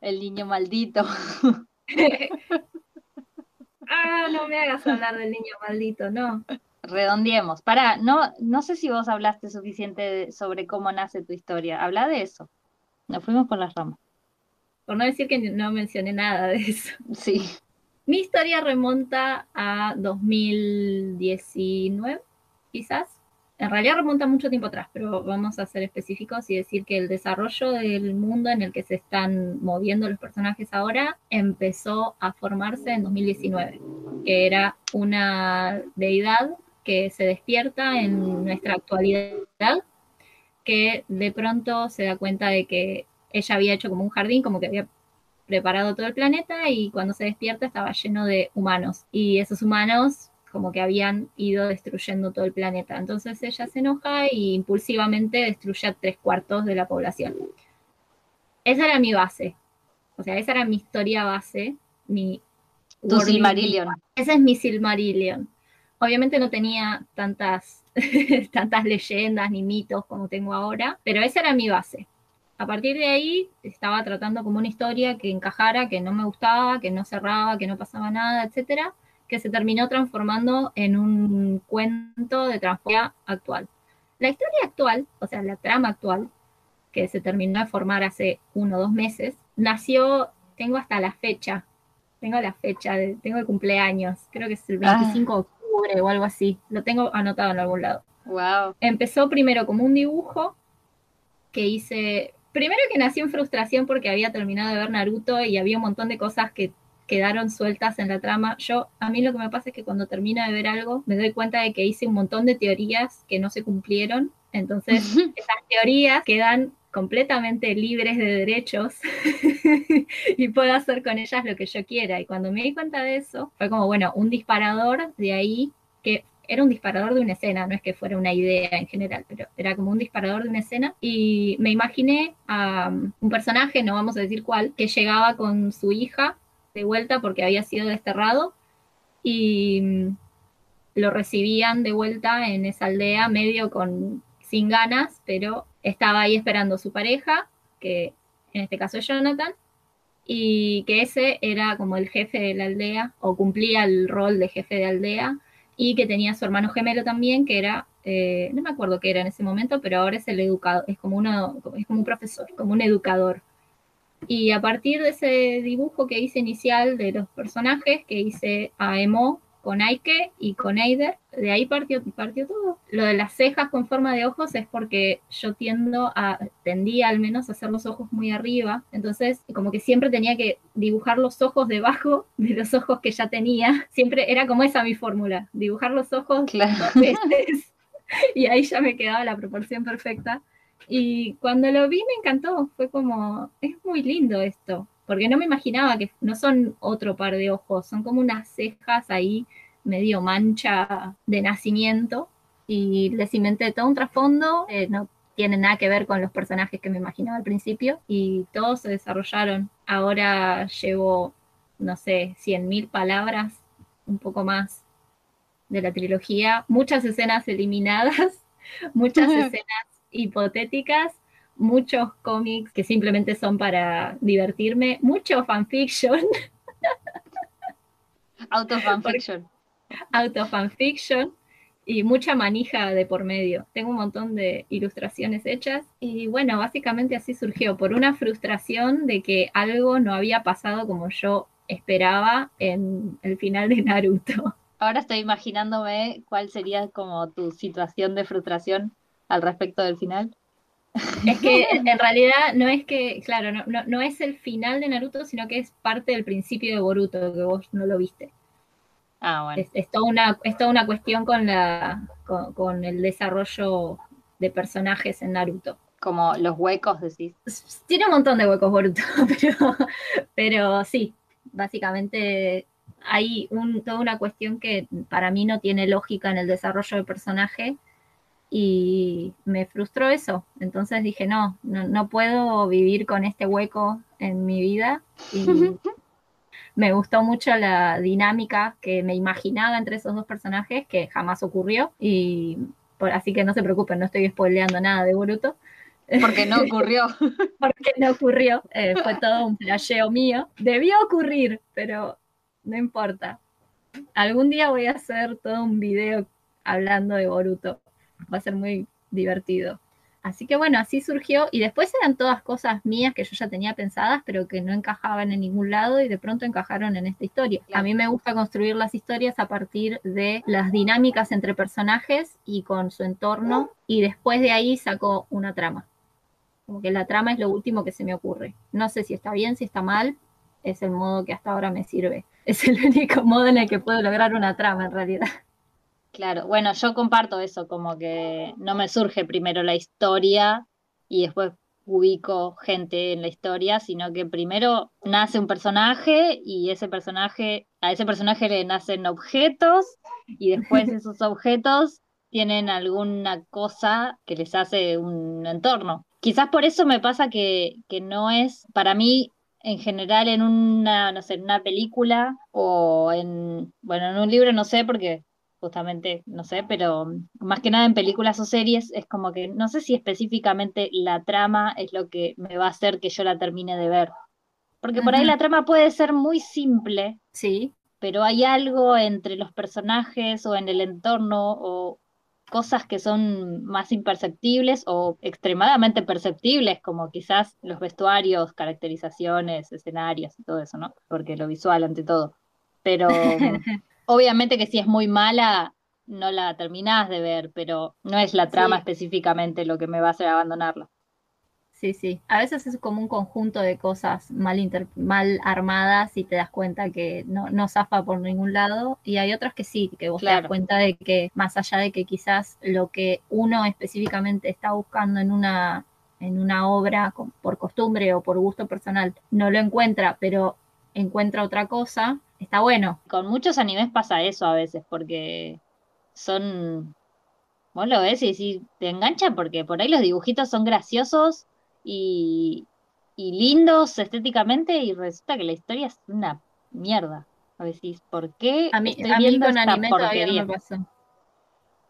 el niño maldito? ah, no me hagas hablar del niño maldito, no. Redondiemos. Para, no, no sé si vos hablaste suficiente sobre cómo nace tu historia. Habla de eso. Nos fuimos por las ramas. Por no decir que no mencioné nada de eso. Sí. Mi historia remonta a 2019, quizás. En realidad remonta mucho tiempo atrás, pero vamos a ser específicos y decir que el desarrollo del mundo en el que se están moviendo los personajes ahora empezó a formarse en 2019, que era una deidad que se despierta en nuestra actualidad, que de pronto se da cuenta de que ella había hecho como un jardín, como que había preparado todo el planeta y cuando se despierta estaba lleno de humanos y esos humanos como que habían ido destruyendo todo el planeta. Entonces ella se enoja e impulsivamente destruye a tres cuartos de la población. Esa era mi base. O sea, esa era mi historia base, mi... Tu Silmarillion. Ese es mi Silmarillion. Obviamente no tenía tantas, tantas leyendas ni mitos como tengo ahora, pero esa era mi base. A partir de ahí estaba tratando como una historia que encajara, que no me gustaba, que no cerraba, que no pasaba nada, etcétera, que se terminó transformando en un cuento de transformación actual. La historia actual, o sea, la trama actual, que se terminó de formar hace uno o dos meses, nació, tengo hasta la fecha, tengo la fecha, de, tengo el cumpleaños, creo que es el 25 de octubre o algo así, lo tengo anotado en algún lado. Wow. Empezó primero como un dibujo que hice primero que nací en frustración porque había terminado de ver Naruto y había un montón de cosas que quedaron sueltas en la trama. Yo, a mí lo que me pasa es que cuando termino de ver algo, me doy cuenta de que hice un montón de teorías que no se cumplieron. Entonces, esas teorías quedan completamente libres de derechos y puedo hacer con ellas lo que yo quiera. Y cuando me di cuenta de eso, fue como, bueno, un disparador de ahí que era un disparador de una escena, no es que fuera una idea en general, pero era como un disparador de una escena y me imaginé a um, un personaje, no vamos a decir cuál, que llegaba con su hija de vuelta porque había sido desterrado y um, lo recibían de vuelta en esa aldea medio con sin ganas, pero estaba ahí esperando su pareja, que en este caso es Jonathan, y que ese era como el jefe de la aldea o cumplía el rol de jefe de aldea y que tenía su hermano gemelo también, que era, eh, no me acuerdo qué era en ese momento, pero ahora es el educador, es como, uno, es como un profesor, como un educador. Y a partir de ese dibujo que hice inicial de los personajes, que hice a Emo, con Aike y con Eider. De ahí partió, partió todo. Lo de las cejas con forma de ojos es porque yo tiendo a, tendía al menos a hacer los ojos muy arriba. Entonces, como que siempre tenía que dibujar los ojos debajo de los ojos que ya tenía. Siempre era como esa mi fórmula, dibujar los ojos dos veces. y ahí ya me quedaba la proporción perfecta. Y cuando lo vi me encantó, fue como, es muy lindo esto, porque no me imaginaba que no son otro par de ojos, son como unas cejas ahí medio mancha de nacimiento y les inventé todo un trasfondo, eh, no tiene nada que ver con los personajes que me imaginaba al principio y todos se desarrollaron. Ahora llevo, no sé, 100.000 palabras, un poco más de la trilogía, muchas escenas eliminadas, muchas escenas hipotéticas muchos cómics que simplemente son para divertirme, mucho fanfiction. Auto fanfiction. Auto fanfiction y mucha manija de por medio. Tengo un montón de ilustraciones hechas y bueno, básicamente así surgió, por una frustración de que algo no había pasado como yo esperaba en el final de Naruto. Ahora estoy imaginándome cuál sería como tu situación de frustración al respecto del final. Es que en realidad no es que, claro, no, no, es el final de Naruto, sino que es parte del principio de Boruto, que vos no lo viste. Ah, bueno. Es, toda, una, es toda una cuestión con, la, con, el desarrollo de personajes en Naruto. Como los huecos, decís. Tiene un montón de huecos Boruto, pero, pero sí, básicamente hay un, toda una cuestión que para mí no tiene lógica en el desarrollo del personaje y me frustró eso. Entonces dije, no, no, puedo vivir con este hueco en mi vida y me gustó mucho la dinámica que me imaginaba entre esos dos personajes, que jamás ocurrió, y así que no se preocupen, no estoy spoileando nada de Boruto. Porque no ocurrió. Porque no ocurrió, eh, fue todo un flasheo mío. Debió ocurrir, pero no importa. Algún día voy a hacer todo un video hablando de Boruto. Va a ser muy divertido. Así que bueno, así surgió y después eran todas cosas mías que yo ya tenía pensadas, pero que no encajaban en ningún lado y de pronto encajaron en esta historia. A mí me gusta construir las historias a partir de las dinámicas entre personajes y con su entorno y después de ahí saco una trama. Como que la trama es lo último que se me ocurre. No sé si está bien, si está mal, es el modo que hasta ahora me sirve. Es el único modo en el que puedo lograr una trama en realidad. Claro, bueno, yo comparto eso, como que no me surge primero la historia y después ubico gente en la historia, sino que primero nace un personaje y ese personaje, a ese personaje le nacen objetos y después esos objetos tienen alguna cosa que les hace un entorno. Quizás por eso me pasa que, que no es, para mí, en general en una, no sé, en una película o en, bueno, en un libro no sé, porque justamente, no sé, pero más que nada en películas o series es como que no sé si específicamente la trama es lo que me va a hacer que yo la termine de ver. Porque por ahí la trama puede ser muy simple, sí, pero hay algo entre los personajes o en el entorno o cosas que son más imperceptibles o extremadamente perceptibles, como quizás los vestuarios, caracterizaciones, escenarios y todo eso, ¿no? Porque lo visual ante todo. Pero Obviamente que si es muy mala, no la terminás de ver, pero no es la trama específicamente lo que me va a hacer abandonarla. Sí, sí. A veces es como un conjunto de cosas mal, mal armadas y te das cuenta que no, no zafa por ningún lado. Y hay otras que sí, que vos te das cuenta de que más allá de que quizás lo que uno específicamente está buscando en una, en una obra por costumbre o por gusto personal no lo encuentra, pero encuentra otra cosa, está bueno. Con muchos animes pasa eso a veces, porque son. Vos lo ves y decís, te engancha porque por ahí los dibujitos son graciosos y, y lindos estéticamente y resulta que la historia es una mierda. A decís, ¿por qué? A mí, a mí con anime todavía no me pasó.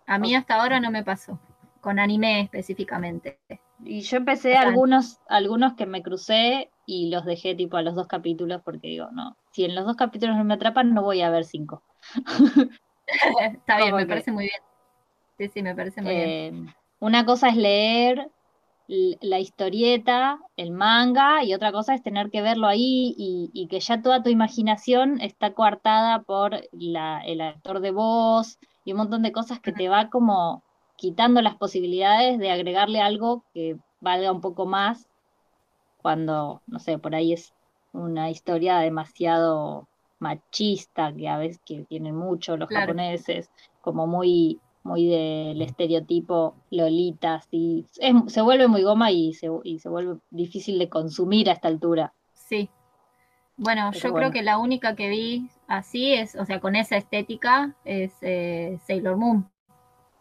A mí hasta ahora no me pasó. Con anime específicamente. Y yo empecé algunos, algunos que me crucé y los dejé tipo a los dos capítulos porque digo, no, si en los dos capítulos no me atrapan, no voy a ver cinco. Está bien, me parece muy bien. Sí, sí, me parece muy bien. Eh, una cosa es leer la historieta, el manga, y otra cosa es tener que verlo ahí y, que ya toda tu imaginación está coartada por la, el actor de voz y un montón de cosas que te va como quitando las posibilidades de agregarle algo que valga un poco más cuando, no sé, por ahí es una historia demasiado machista que a veces que tienen mucho los japoneses, como muy muy del estereotipo lolitas y se vuelve muy goma y se, y se vuelve difícil de consumir a esta altura. Sí. Bueno, yo creo que la única que vi así es, o sea, con esa estética es eh, Sailor Moon.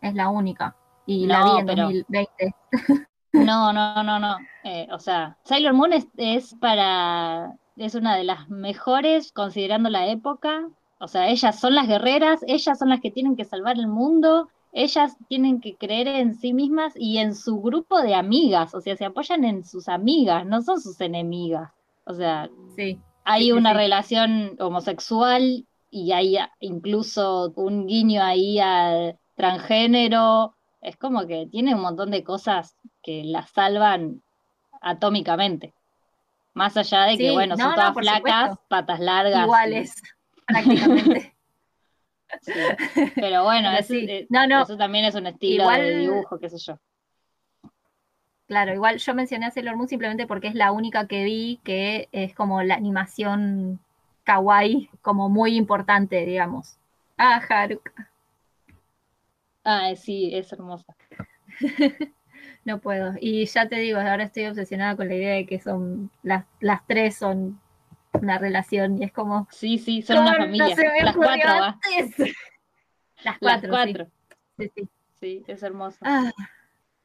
Es la única. Y la vi en 2020. No, no, no, no. Eh, o sea, Sailor Moon es, para. Es una de las mejores considerando la época. O sea, ellas son las guerreras, ellas son las que tienen que salvar el mundo, ellas tienen que creer en sí mismas y en su grupo de amigas. O sea, se apoyan en sus amigas, no son sus enemigas. O sea, sí, hay una relación homosexual y hay incluso un guiño ahí al transgénero. Es como que tiene un montón de cosas que la salvan atómicamente. Más allá de que, bueno, son todas flacas, patas largas. Iguales, prácticamente. Pero bueno, eh, eso también es un estilo de dibujo, qué sé yo. Claro, igual yo mencioné a Sailor Moon simplemente porque es la única que vi que es como la animación kawaii, como muy importante, digamos. Ah, Haruka. Ah, sí, es hermosa. no puedo. Y ya te digo, ahora estoy obsesionada con la idea de que son las, las tres son una relación y es como... Sí, sí, son una familia. las cuatro, ¿va? Las cuatro. Las cuatro. Sí. sí, sí. es hermoso. Ah,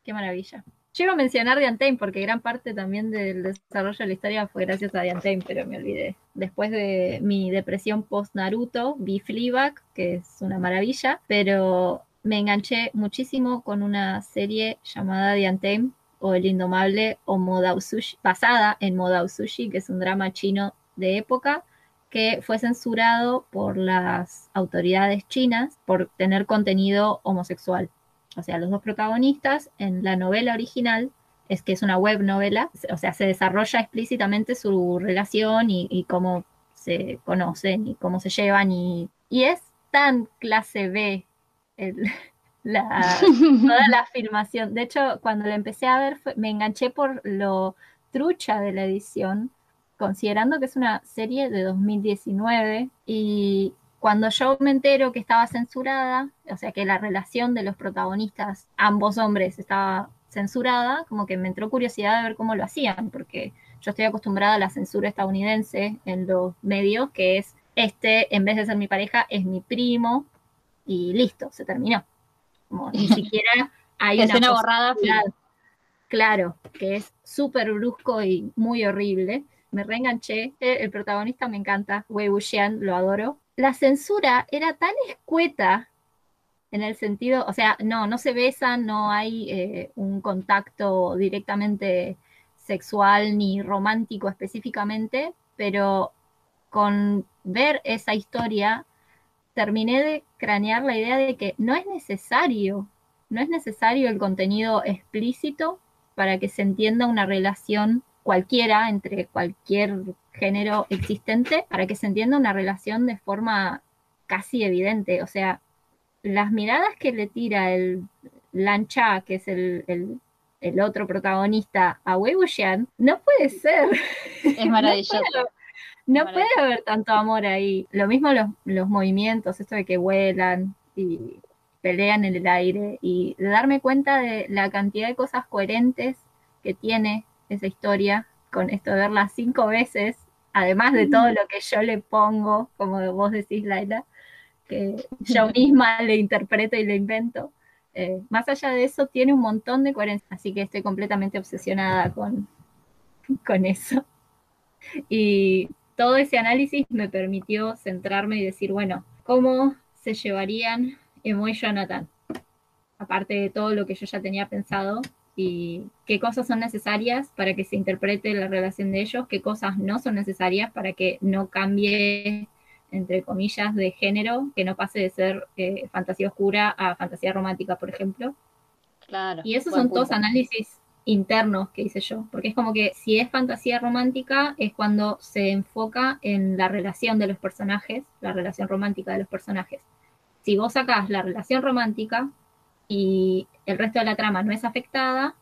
qué maravilla. Yo iba a mencionar Diantame porque gran parte también del desarrollo de la historia fue gracias a Diantame, pero me olvidé. Después de mi depresión post Naruto, vi Fleabag, que es una maravilla, pero me enganché muchísimo con una serie llamada Diantame o El Indomable o Modao Sushi, basada en Modao Sushi, que es un drama chino de época que fue censurado por las autoridades chinas por tener contenido homosexual. O sea, los dos protagonistas en la novela original, es que es una web novela, o sea, se desarrolla explícitamente su relación y, cómo se conocen y cómo se llevan y, es tan clase B la, toda la filmación. De hecho, cuando la empecé a ver me enganché por lo trucha de la edición, considerando que es una serie de 2019 y cuando yo me entero que estaba censurada, o sea que la relación de los protagonistas, ambos hombres, estaba censurada, como que me entró curiosidad de ver cómo lo hacían, porque yo estoy acostumbrada a la censura estadounidense en los medios, que es este, en vez de ser mi pareja, es mi primo, y listo, se terminó. Como ni siquiera hay una borrada. Claro, claro, que es súper brusco y muy horrible. Me reenganché. El protagonista me encanta, Wei Wuxian, lo adoro la censura era tan escueta en el sentido, o sea, no, no se besan, no hay eh, un contacto directamente sexual ni romántico específicamente, pero con ver esa historia terminé de cranear la idea de que no es necesario, no es necesario el contenido explícito para que se entienda una relación cualquiera entre cualquier género existente para que se entienda una relación de forma casi evidente. O sea, las miradas que le tira el Lancha, que es el, otro protagonista, a Wei Wuxian, no puede ser. Es maravilloso. no, puede, haber tanto amor ahí. Lo mismo los, los movimientos, esto de que vuelan y pelean en el aire y darme cuenta de la cantidad de cosas coherentes que tiene esa historia con esto de verla cinco veces además de todo lo que yo le pongo, como vos decís, Laila, que yo misma le interpreto y le invento. Eh, más allá de eso, tiene un montón de coherencia, así que estoy completamente obsesionada con, con eso. Y todo ese análisis me permitió centrarme y decir, bueno, ¿cómo se llevarían Emo y Jonathan? Aparte de todo lo que yo ya tenía pensado, y qué cosas son necesarias para que se interprete la relación de ellos, qué cosas no son necesarias para que no cambie, entre comillas, de género, que no pase de ser eh, fantasía oscura a fantasía romántica, por ejemplo. Claro. Y esos son todos análisis internos que hice yo, porque es como que si es fantasía romántica es cuando se enfoca en la relación de los personajes, la relación romántica de los personajes. Si vos sacás la relación romántica, y el resto de la trama no es afectada,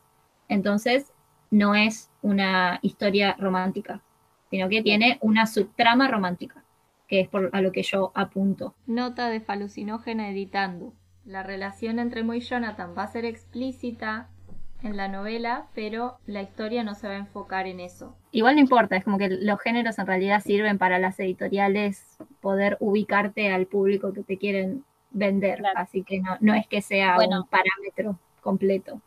entonces no es una historia romántica, sino que tiene una subtrama romántica, que es por, a lo que yo apunto. Nota de falucinógena editando. La relación entre Moe y Jonathan va a ser explícita en la novela, pero la historia no se va a enfocar en eso. Igual no importa, es como que los géneros en realidad sirven para las editoriales poder ubicarte al público que te quieren vender, así que no, no es que sea un parámetro completo.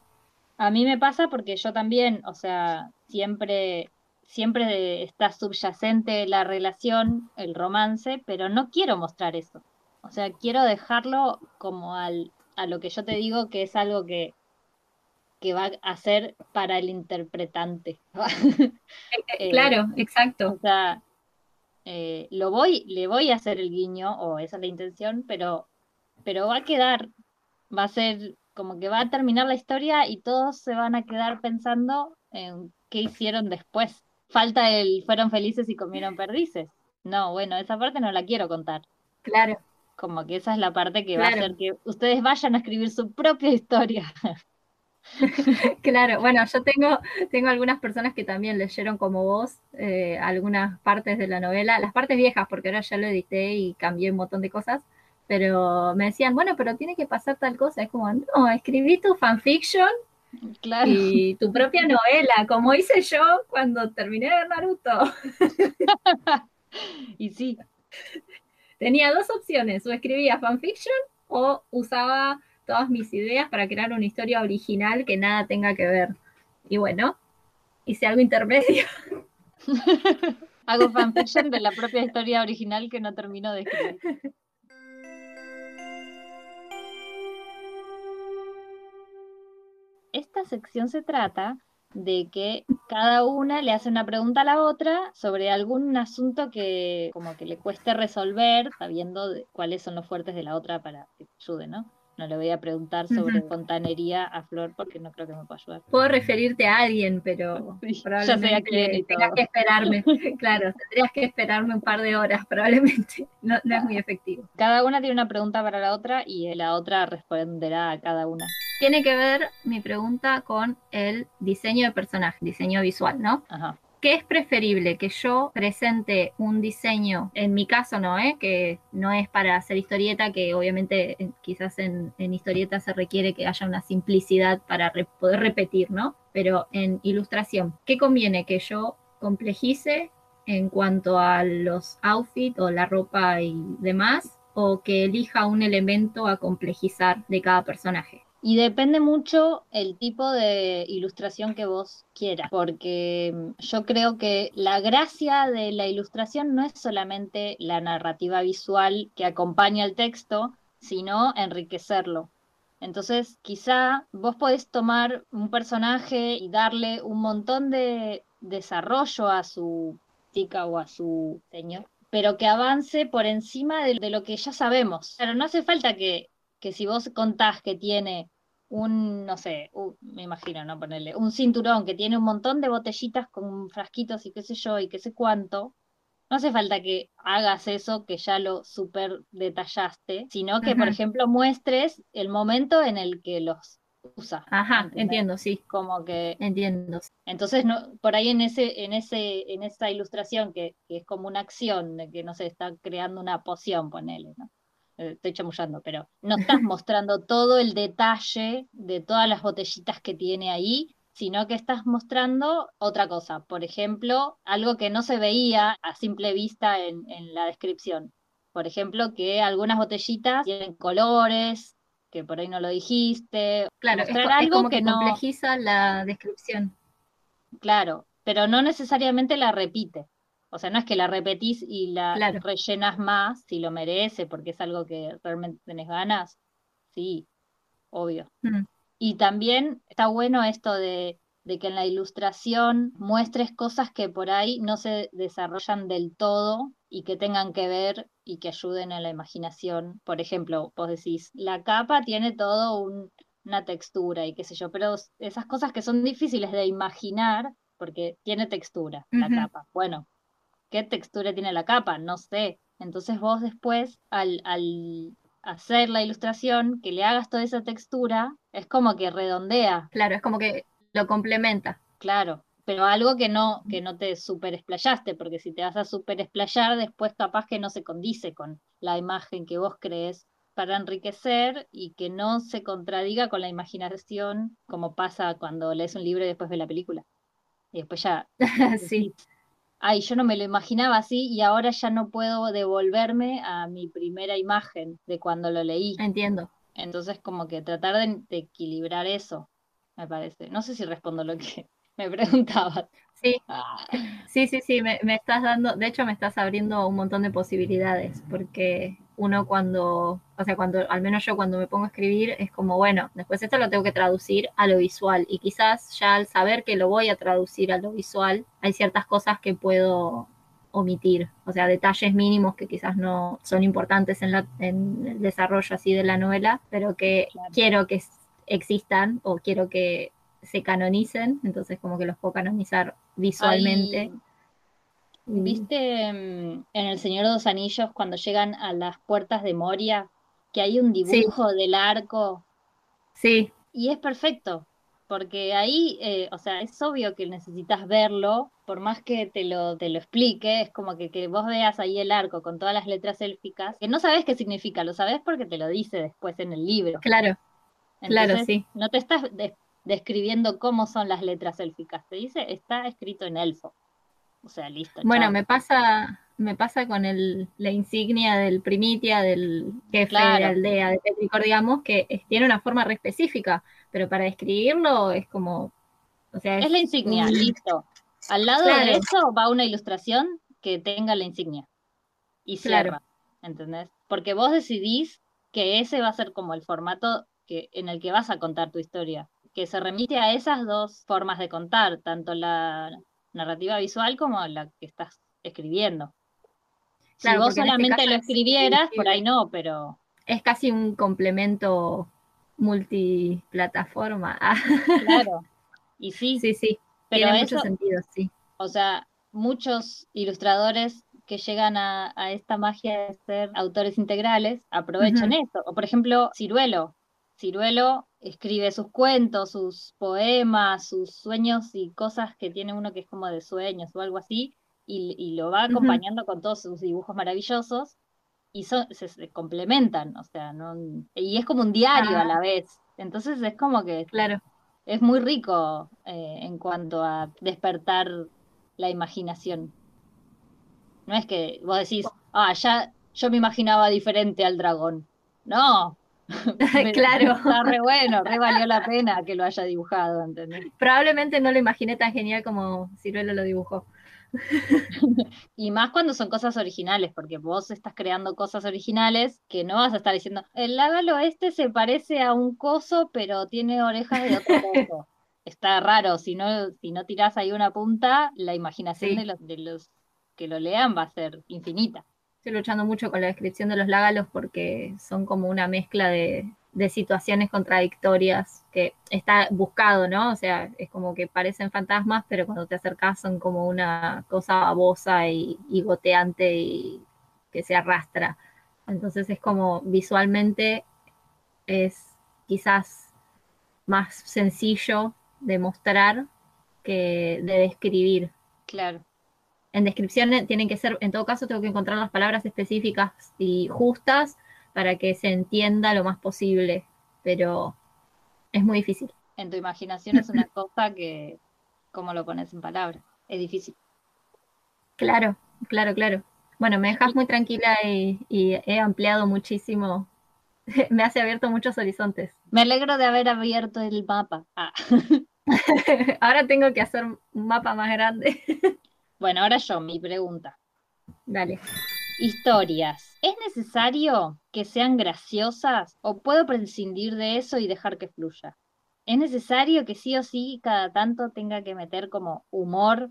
A mí me pasa porque yo también, o sea, siempre, siempre está subyacente la relación, el romance, pero no quiero mostrar eso. O sea, quiero dejarlo como al, a lo que yo te digo que es algo que, que va a ser para el interpretante. Eh, claro, exacto. O sea, eh, lo voy, le voy a hacer el guiño, o esa es la intención, pero pero va a quedar, va a ser como que va a terminar la historia y todos se van a quedar pensando en qué hicieron después. Falta el fueron felices y comieron perdices. No, bueno, esa parte no la quiero contar. Claro. Como que esa es la parte que va a hacer que ustedes vayan a escribir su propia historia. claro, bueno, yo tengo, tengo algunas personas que también leyeron como vos eh, algunas partes de la novela, las partes viejas, porque ahora ya lo edité y cambié un montón de cosas, pero me decían, bueno, pero tiene que pasar tal cosa. Es como, no, escribí tu fanfiction y tu propia novela, como hice yo cuando terminé de ver Naruto. y sí. Tenía dos opciones, o escribía fanfiction o usaba todas mis ideas para crear una historia original que nada tenga que ver Y bueno, hice algo intermedio. Hago fanfiction de la propia historia original que no termino de escribir. Esta sección se trata de que cada una le hace una pregunta a la otra sobre algún asunto que como que le cueste resolver, sabiendo cuáles son los fuertes de la otra para que ayude, ¿no? No le voy a preguntar sobre fontanería a Flor porque no creo que me pueda ayudar. Puedo referirte a alguien, pero probablemente tengas que esperarme. claro, tendrías que esperarme un par de horas, probablemente. No, no es muy efectivo. Cada una tiene una pregunta para la otra y la otra responderá a cada una. Tiene que ver mi pregunta con el diseño de personaje, diseño visual, ¿no? Ajá. ¿Qué es preferible que yo presente un diseño, en mi caso no, ¿eh? que no es para hacer historieta, que obviamente quizás en, historieta se requiere que haya una simplicidad para poder repetir, ¿no? Pero en ilustración, ¿qué conviene que yo complejice en cuanto a los outfits o la ropa y demás? ¿O que elija un elemento a complejizar de cada personaje? Y depende mucho el tipo de ilustración que vos quieras, porque mm, yo creo que la gracia de la ilustración no es solamente la narrativa visual que acompaña el texto, sino enriquecerlo. Entonces, quizá vos podés tomar un personaje y darle un montón de desarrollo a su chica o a su señor, pero que avance por encima de, de lo que ya sabemos. Pero no hace falta que que si vos contás que tiene un, no sé, me imagino, ¿no? Ponerle un cinturón que tiene un montón de botellitas con frasquitos y qué sé yo y qué sé cuánto, no hace falta que hagas eso que ya lo super detallaste, sino que, por ejemplo, muestres el momento en el que los usa. Ajá, entiendo, sí. Como que entiendo. Entonces, no, por ahí en ese, en ese, en esa ilustración que, que es como una acción de que no se está creando una poción, ponele, ¿no? Eh, estoy chamullando, pero no estás mostrando todo el detalle de todas las botellitas que tiene ahí, sino que estás mostrando otra cosa. Por ejemplo, algo que no se veía a simple vista en, la descripción. Por ejemplo, que algunas botellitas tienen colores, que por ahí no lo dijiste. Claro, mostrar algo que, complejiza la descripción. Claro, pero no necesariamente la repite. O sea, no es que la repetís y la rellenas más si lo merece, porque es algo que realmente tenés ganas. Sí, obvio. Mm. Y también está bueno esto de, de, que en la ilustración muestres cosas que por ahí no se desarrollan del todo y que tengan que ver y que ayuden a la imaginación. Por ejemplo, vos decís, la capa tiene todo una textura y qué sé yo, pero esas cosas que son difíciles de imaginar porque tiene textura la capa. Bueno, qué textura tiene la capa, no sé. Entonces vos después, al, al hacer la ilustración, que le hagas toda esa textura, es como que redondea. Claro, es como que lo complementa. Claro, pero algo que no, que no te super esplayaste, porque si te vas a super esplayar, después capaz que no se condice con la imagen que vos crees para enriquecer y que no se contradiga con la imaginación, como pasa cuando lees un libro y después ves la película. Y después ya sí ay, yo no me lo imaginaba así y ahora ya no puedo devolverme a mi primera imagen de cuando lo leí. Entiendo. Entonces, como que tratar de, equilibrar eso, me parece. No sé si respondo lo que me preguntabas. Sí, ah. sí, sí, sí, me, me, estás dando, de hecho me estás abriendo un montón de posibilidades, porque uno cuando, o sea, cuando, al menos yo cuando me pongo a escribir, es como, bueno, después esto lo tengo que traducir a lo visual. Y quizás ya al saber que lo voy a traducir a lo visual, hay ciertas cosas que puedo omitir, o sea, detalles mínimos que quizás no son importantes en, la, en el desarrollo así de la novela, pero que quiero que existan o quiero que se canonicen, entonces como que los puedo canonizar visualmente. ¿Viste mm, en El Señor de los Anillos cuando llegan a las puertas de Moria que hay un dibujo del arco? Sí. Y es perfecto, porque ahí, eh, o sea, es obvio que necesitas verlo, por más que te lo, te lo explique, es como que, que vos veas ahí el arco con todas las letras élficas, que no sabes qué significa, lo sabes porque te lo dice después en el libro. Claro, claro, sí. No te estás describiendo cómo son las letras élficas, te dice, está escrito en elfo. O sea, listo. Bueno, me pasa, me pasa con el, la insignia del primitia, del jefe de aldea de Petricor, digamos, que tiene una forma re específica, pero para describirlo es como O sea, es, la insignia, listo. Al lado de eso va una ilustración que tenga la insignia y cierra, ¿entendés? Porque vos decidís que ese va a ser como el formato que, en el que vas a contar tu historia, que se remite a esas dos formas de contar, tanto la narrativa visual como la que estás escribiendo. si vos este solamente lo escribieras, por ahí no, pero... Es casi un complemento multiplataforma. claro. Y sí. Sí, sí. Pero Tiene mucho sentido, sí. O sea, muchos ilustradores que llegan a, esta magia de ser autores integrales aprovechan esto. O por ejemplo, Ciruelo. Ciruelo escribe sus cuentos, sus poemas, sus sueños y cosas que tiene uno que es como de sueños o algo así, y, lo va acompañando con todos sus dibujos maravillosos y se, complementan, o sea, no, y es como un diario a la vez. Entonces es como que claro. es muy rico eh, en cuanto a despertar la imaginación. No es que vos decís, ah, ya yo me imaginaba diferente al dragón. No, claro. Está re bueno, re valió la pena que lo haya dibujado, ¿entendés? Probablemente no lo imaginé tan genial como Ciruelo lo dibujó. y más cuando son cosas originales, porque vos estás creando cosas originales que no vas a estar diciendo, el lágalo este se parece a un coso, pero tiene orejas de otro coso. Está raro, si no, si no tirás ahí una punta, la imaginación de, los, de los que lo lean va a ser infinita estoy luchando mucho con la descripción de los lágalos porque son como una mezcla de, situaciones contradictorias que está buscado, ¿no? O sea, es como que parecen fantasmas, pero cuando te acercas son como una cosa babosa y, goteante y que se arrastra. Entonces es como visualmente es quizás más sencillo de mostrar que de describir. Claro en descripción tienen que ser, en todo caso, tengo que encontrar las palabras específicas y justas para que se entienda lo más posible, pero es muy difícil. En tu imaginación es una cosa que, ¿cómo lo pones en palabras? Es difícil. Claro, claro, claro. Bueno, me dejas muy tranquila y, he ampliado muchísimo. me hace abierto muchos horizontes. Me alegro de haber abierto el mapa. Ah. Ahora tengo que hacer un mapa más grande. Bueno, ahora yo, mi pregunta. Dale. Historias. ¿Es necesario que sean graciosas o puedo prescindir de eso y dejar que fluya? ¿Es necesario que sí o sí cada tanto tenga que meter como humor?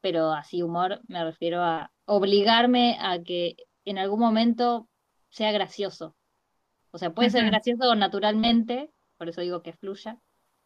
Pero así humor me refiero a obligarme a que en algún momento sea gracioso. O sea, puede ser gracioso naturalmente, por eso digo que fluya,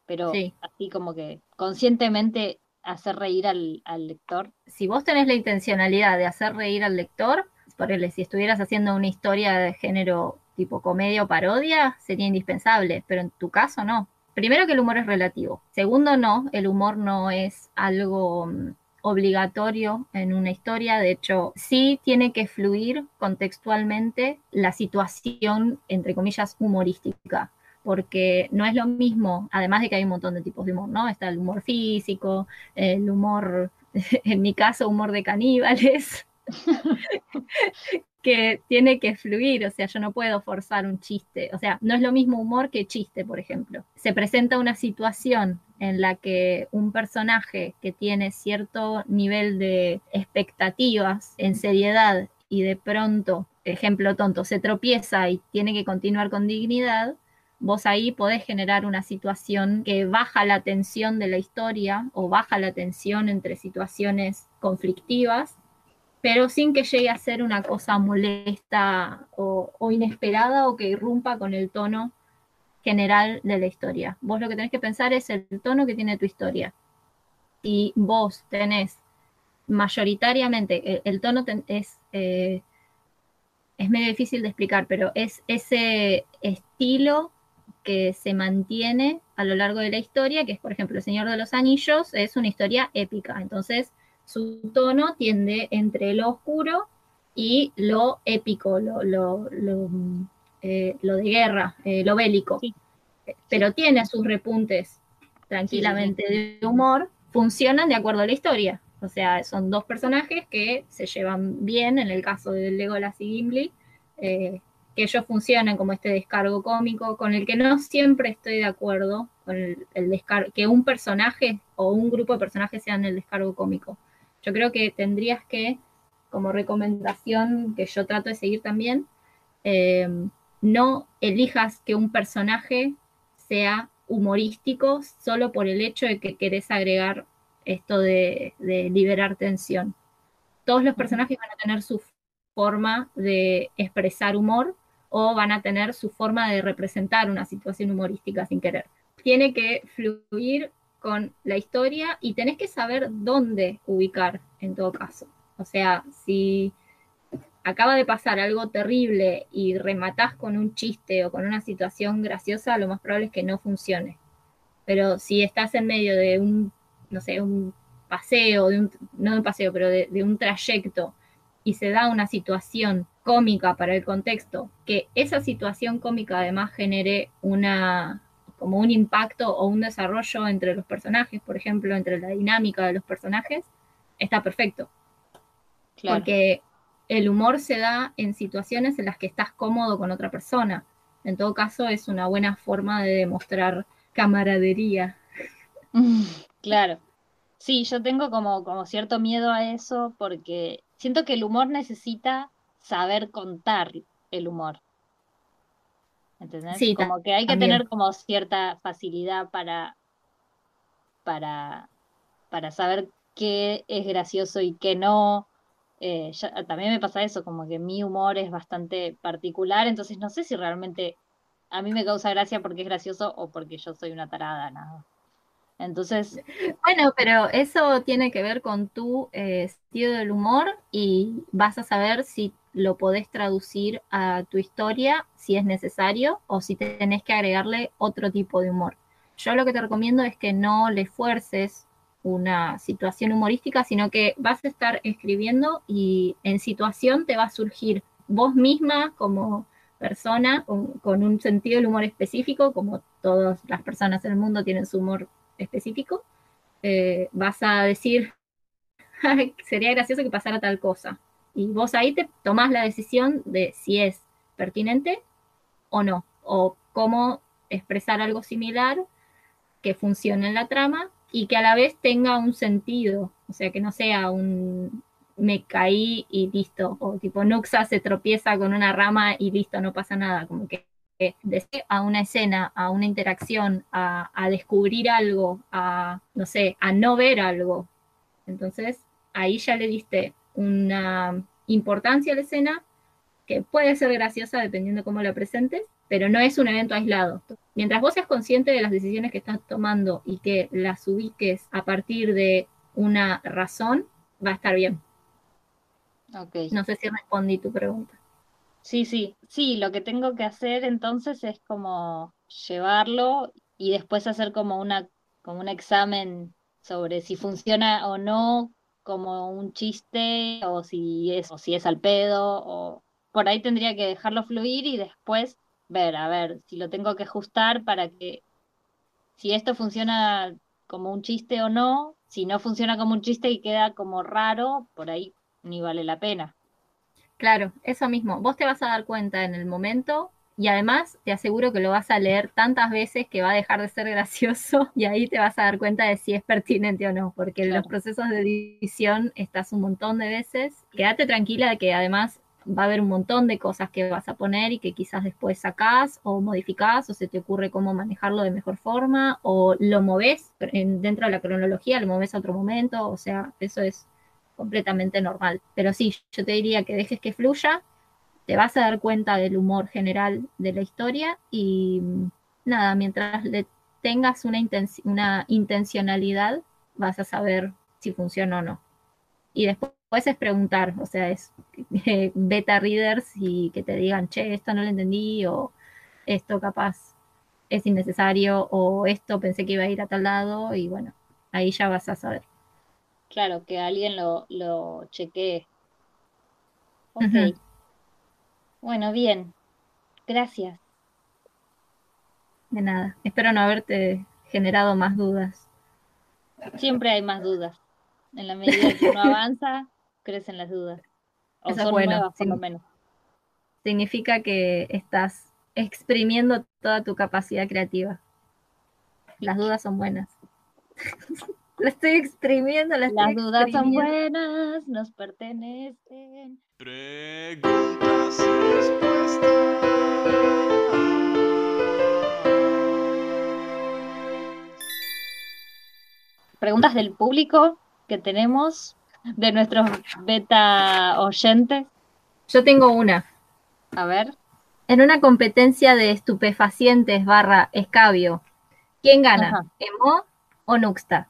pero así como que conscientemente hacer reír al, lector. Si vos tenés la intencionalidad de hacer reír al lector, por si estuvieras haciendo una historia de género tipo comedia o parodia, sería indispensable, pero en tu caso no. Primero que el humor es relativo. Segundo, no, el humor no es algo mm, obligatorio en una historia, de hecho, sí tiene que fluir contextualmente la situación, entre comillas, humorística porque no es lo mismo, además de que hay un montón de tipos de humor, ¿no? Está el humor físico, el humor, en mi caso, humor de caníbales, que tiene que fluir, o sea, yo no puedo forzar un chiste, o sea, no es lo mismo humor que chiste, por ejemplo. Se presenta una situación en la que un personaje que tiene cierto nivel de expectativas en seriedad y de pronto, ejemplo tonto, se tropieza y tiene que continuar con dignidad, vos ahí podés generar una situación que baja la tensión de la historia o baja la tensión entre situaciones conflictivas, pero sin que llegue a ser una cosa molesta o, inesperada o que irrumpa con el tono general de la historia. Vos lo que tenés que pensar es el tono que tiene tu historia. Y vos tenés mayoritariamente, el, tono es, eh, es medio difícil de explicar, pero es ese estilo que se mantiene a lo largo de la historia, que es, por ejemplo, El Señor de los Anillos, es una historia épica. Entonces, su tono tiende entre lo oscuro y lo épico, lo, lo, lo, eh, de guerra, eh, lo bélico. Pero tiene sus repuntes tranquilamente de humor, funcionan de acuerdo a la historia. O sea, son dos personajes que se llevan bien, en el caso de Legolas y Gimli, eh, que ellos funcionen como este descargo cómico, con el que no siempre estoy de acuerdo, con el, descargo, que un personaje o un grupo de personajes sean el descargo cómico. Yo creo que tendrías que, como recomendación que yo trato de seguir también, eh, no elijas que un personaje sea humorístico solo por el hecho de que querés agregar esto de, liberar tensión. Todos los personajes van a tener su forma de expresar humor o van a tener su forma de representar una situación humorística sin querer. Tiene que fluir con la historia y tenés que saber dónde ubicar en todo caso. O sea, si acaba de pasar algo terrible y rematás con un chiste o con una situación graciosa, lo más probable es que no funcione. Pero si estás en medio de un, no sé, un paseo, de un, no de un paseo, pero de, un trayecto y se da una situación cómica para el contexto, que esa situación cómica además genere una como un impacto o un desarrollo entre los personajes, por ejemplo, entre la dinámica de los personajes, está perfecto. Porque el humor se da en situaciones en las que estás cómodo con otra persona. En todo caso, es una buena forma de demostrar camaradería. Claro. Sí, yo tengo como, como cierto miedo a eso porque siento que el humor necesita saber contar el humor. ¿Entendés? Sí, como que hay que tener como cierta facilidad para, para, para saber qué es gracioso y qué no, eh, también me pasa eso, como que mi humor es bastante particular, entonces no sé si realmente a mí me causa gracia porque es gracioso o porque yo soy una tarada, nada. Entonces. Bueno, pero eso tiene que ver con tu eh, estilo del humor y vas a saber si lo podés traducir a tu historia, si es necesario, o si tenés que agregarle otro tipo de humor. Yo lo que te recomiendo es que no le fuerces una situación humorística, sino que vas a estar escribiendo y en situación te va a surgir vos misma como persona con, un sentido del humor específico, como todas las personas en el mundo tienen su humor específico, eh, vas a decir, sería gracioso que pasara tal cosa. Y vos ahí te tomás la decisión de si es pertinente o no, o cómo expresar algo similar que funcione en la trama y que a la vez tenga un sentido, o sea, que no sea un me caí y listo, o tipo Nuxa se tropieza con una rama y listo, no pasa nada, como que a una escena, a una interacción, a, a, descubrir algo, a, no sé, a no ver algo. Entonces, ahí ya le diste una importancia a la escena que puede ser graciosa dependiendo de cómo la presentes, pero no es un evento aislado. Mientras vos seas consciente de las decisiones que estás tomando y que las ubiques a partir de una razón, va a estar bien. Okay. No sé si respondí tu pregunta. Sí, sí, sí, lo que tengo que hacer entonces es como llevarlo y después hacer como una como un examen sobre si funciona o no como un chiste o si es o si es al pedo o por ahí tendría que dejarlo fluir y después ver, a ver, si lo tengo que ajustar para que, si esto funciona como un chiste o no, si no funciona como un chiste y queda como raro, por ahí ni vale la pena. Claro, eso mismo. Vos te vas a dar cuenta en el momento y además te aseguro que lo vas a leer tantas veces que va a dejar de ser gracioso y ahí te vas a dar cuenta de si es pertinente o no, porque en los procesos de edición estás un montón de veces. Quédate tranquila de que además va a haber un montón de cosas que vas a poner y que quizás después sacás o modificás o se te ocurre cómo manejarlo de mejor forma o lo moves dentro de la cronología, lo moves a otro momento, o sea, eso es completamente normal. Pero sí, yo te diría que dejes que fluya, te vas a dar cuenta del humor general de la historia y nada, mientras le tengas una, una intencionalidad, vas a saber si funciona o no. Y después es preguntar, o sea, es beta readers y que te digan, che, esto no lo entendí, o esto capaz es innecesario, o esto pensé que iba a ir a tal lado, y bueno, ahí ya vas a saber. Claro, que alguien lo, lo chequee. Ok. Bueno, bien. Gracias. De nada. Espero no haberte generado más dudas. Siempre hay más dudas. En la medida que uno avanza, crecen las dudas. O Eso son bueno, por lo menos. Significa que estás exprimiendo toda tu capacidad creativa. Las dudas son buenas. la estoy exprimiendo, Las dudas son buenas, nos pertenecen. Preguntas y respuestas. Preguntas del público que tenemos, de nuestros beta oyentes. Yo tengo una. A ver. En una competencia de estupefacientes barra escabio, ¿quién gana? ¿Emo o Nuxta?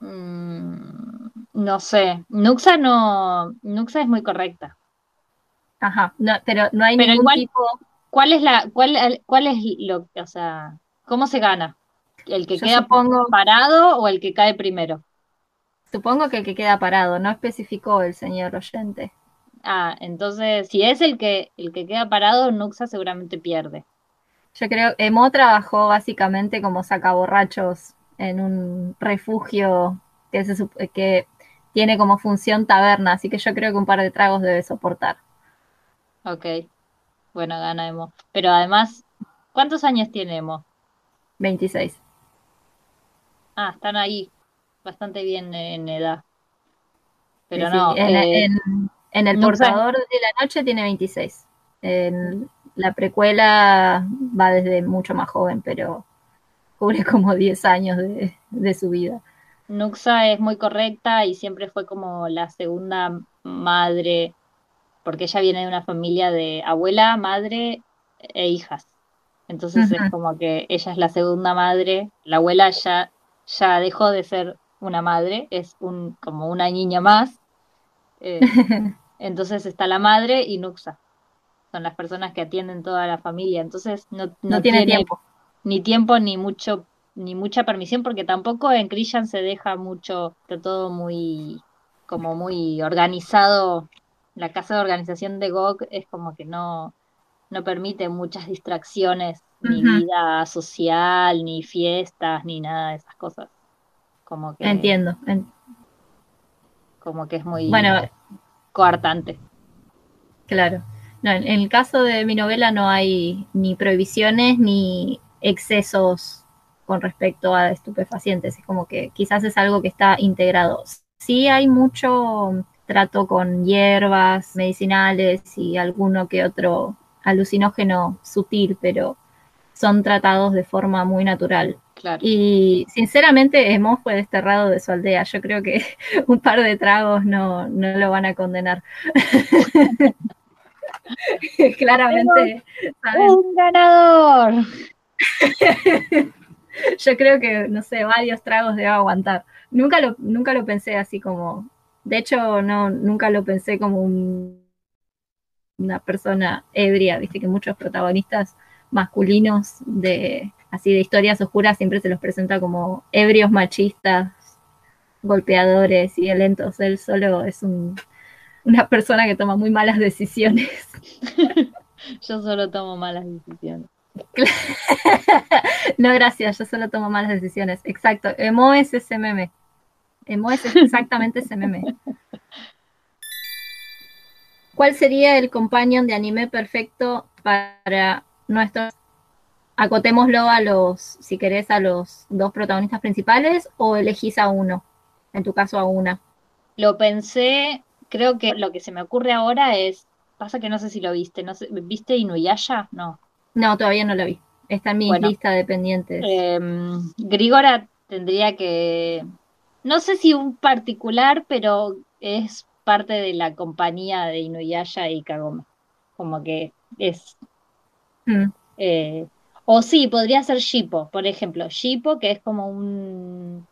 Mm, no sé. Nuxa no. Nuxa es muy correcta. Ajá, pero no hay ningún tipo. ¿Cuál es la, cuál, cuál es lo, o sea, cómo se gana? ¿El que queda parado o el que cae primero? Supongo que el que queda parado, no especificó el señor oyente. Ah, entonces, si es el que, el que queda parado, Nuxa seguramente pierde. Yo creo que Emo trabajó básicamente como sacaborrachos en un refugio que, se, que tiene como función taberna, así que yo creo que un par de tragos debe soportar. Ok, bueno, gana Emo. Pero además, ¿cuántos años tiene Emo? 26. Ah, están ahí, bastante bien en edad. Pero no. Eh, en el portador de la noche tiene 26. En la precuela va desde mucho más joven, pero cubre como 10 años de, su vida. Nuxa es muy correcta y siempre fue como la segunda madre, porque ella viene de una familia de abuela, madre e hijas. Entonces es como que ella es la segunda madre, la abuela ya, ya dejó de ser una madre, es un, como una niña más. Eh, Entonces está la madre y Nuxa. Son las personas que atienden toda la familia. Entonces no, no, tiene, tiempo. Ni tiempo ni mucho ni mucha permisión porque tampoco en Christian se deja mucho, está todo muy como muy organizado. La casa de organización de GOG es como que no, no permite muchas distracciones, ni vida social, ni fiestas, ni nada de esas cosas. Como que entiendo. Como que es muy bueno, coartante. Claro. No, en, el caso de mi novela no hay ni prohibiciones ni excesos con respecto a estupefacientes. Es como que quizás es algo que está integrado. Sí hay mucho trato con hierbas medicinales y alguno que otro alucinógeno sutil, pero son tratados de forma muy natural. Y sinceramente Emo fue desterrado de su aldea. Yo creo que un par de tragos no, no lo van a condenar. Claramente. Un ganador. Yo creo que, no sé, varios tragos debe aguantar. Nunca lo, nunca lo pensé así como. De hecho, no, nunca lo pensé como una persona ebria. Viste que muchos protagonistas masculinos de así de historias oscuras siempre se los presenta como ebrios machistas, golpeadores y violentos. Él solo es una persona que toma muy malas decisiones. yo solo tomo malas decisiones. no, gracias, yo solo tomo malas decisiones. Exacto, Emo es ese meme. Emo es exactamente ese meme. ¿Cuál sería el companion de anime perfecto para nuestros acotémoslo a los, si querés, a los dos protagonistas principales o elegís a uno, en tu caso a una. Lo pensé, creo que lo que se me ocurre ahora es, pasa que no sé si lo viste, no ¿viste Inuyasha? No. No, todavía no lo vi. Está en mi lista de pendientes. Em, Grigora tendría que, no sé si un particular, pero es parte de la compañía de Inuyasha y Kagome. Como que es mm. eh, o sí, podría ser Shippo, por ejemplo. Shippo, que es como un,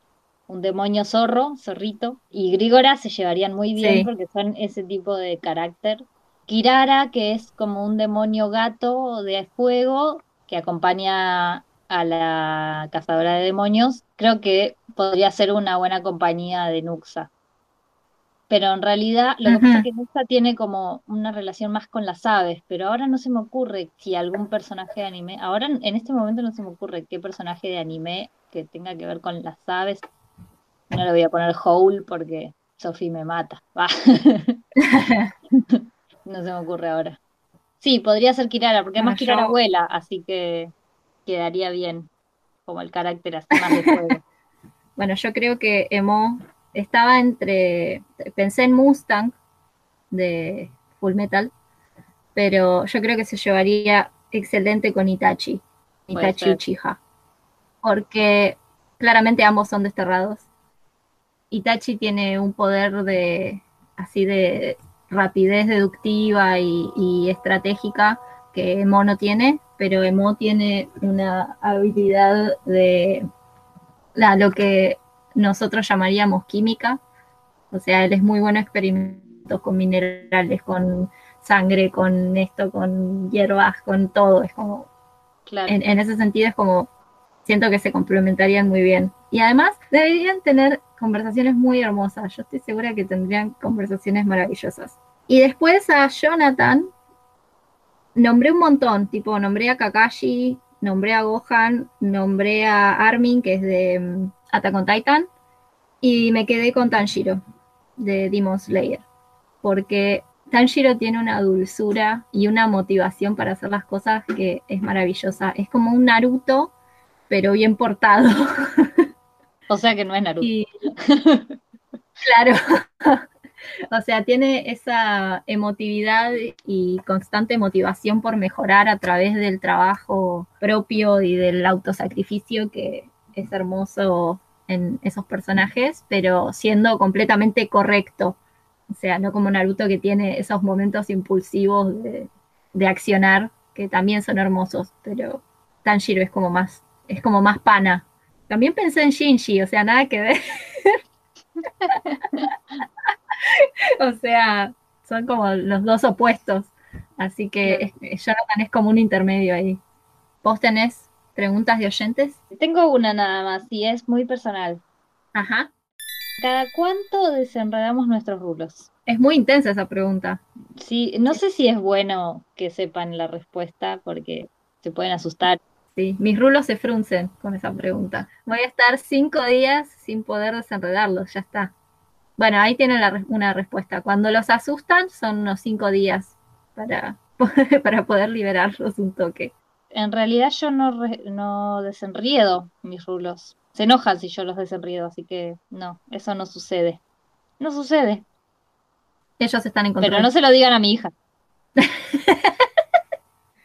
un demonio zorro, zorrito, y Grigora se llevarían muy bien porque son ese tipo de carácter. Kirara, que es como un demonio gato de fuego que acompaña a la cazadora de demonios, creo que podría ser una buena compañía de Nuxa pero en realidad lo que pasa es que Nuxa tiene como una relación más con las aves, pero ahora no se me ocurre si algún personaje de anime, ahora en este momento no se me ocurre qué personaje de anime que tenga que ver con las aves. No le voy a poner Howl porque Sophie me mata. no se me ocurre ahora. Sí, podría ser Kirara, porque además ah, Kirara vuela, así que quedaría bien como el carácter así más de fuego. bueno, yo creo que Emo estaba entre, pensé en Mustang de Full Metal, pero yo creo que se llevaría excelente con Itachi, Itachi Uchiha, porque claramente ambos son desterrados. Itachi tiene un poder de así de rapidez deductiva y, estratégica que Emo no tiene, pero Emo tiene una habilidad de la, lo que nosotros llamaríamos química. O sea, él es muy bueno en experimentos con minerales, con sangre, con esto, con hierbas, con todo. Es como. En, en, ese sentido, es como. Siento que se complementarían muy bien. Y además, deberían tener conversaciones muy hermosas. Yo estoy segura que tendrían conversaciones maravillosas. Y después a Jonathan, nombré un montón, tipo, nombré a Kakashi, nombré a Gohan, nombré a Armin, que es de mm, Attack on Titan, y me quedé con Tanjiro, de Demon Slayer, porque Tanjiro tiene una dulzura y una motivación para hacer las cosas que es maravillosa. Es como un Naruto, pero bien portado. O sea que no es Naruto. claro. o sea, tiene esa emotividad y constante motivación por mejorar a través del trabajo propio y del autosacrificio que es hermoso en esos personajes, pero siendo completamente correcto. O sea, no como Naruto que tiene esos momentos impulsivos de, accionar que también son hermosos, pero Tanjiro es como más, es como más pana. También pensé en Shinji, o sea, nada que ver. o sea, son como los dos opuestos. Así que Jonathan es como un intermedio ahí. ¿Vos tenés preguntas de oyentes? Tengo una nada más y es muy personal. Ajá. ¿Cada cuánto desenredamos nuestros rulos? Es muy intensa esa pregunta. Sí, no sé si es bueno que sepan la respuesta porque se pueden asustar. Sí, mis rulos se fruncen con esa pregunta. Voy a estar cinco días sin poder desenredarlos, ya está. Bueno, ahí tienen una respuesta. Cuando los asustan son unos cinco días para, para poder liberarlos un toque en realidad yo no, no desenriedo mis rulos. Se enojan si yo los desenriedo, así que no, eso no sucede. No sucede. Ellos están en control. Pero no se lo digan a mi hija.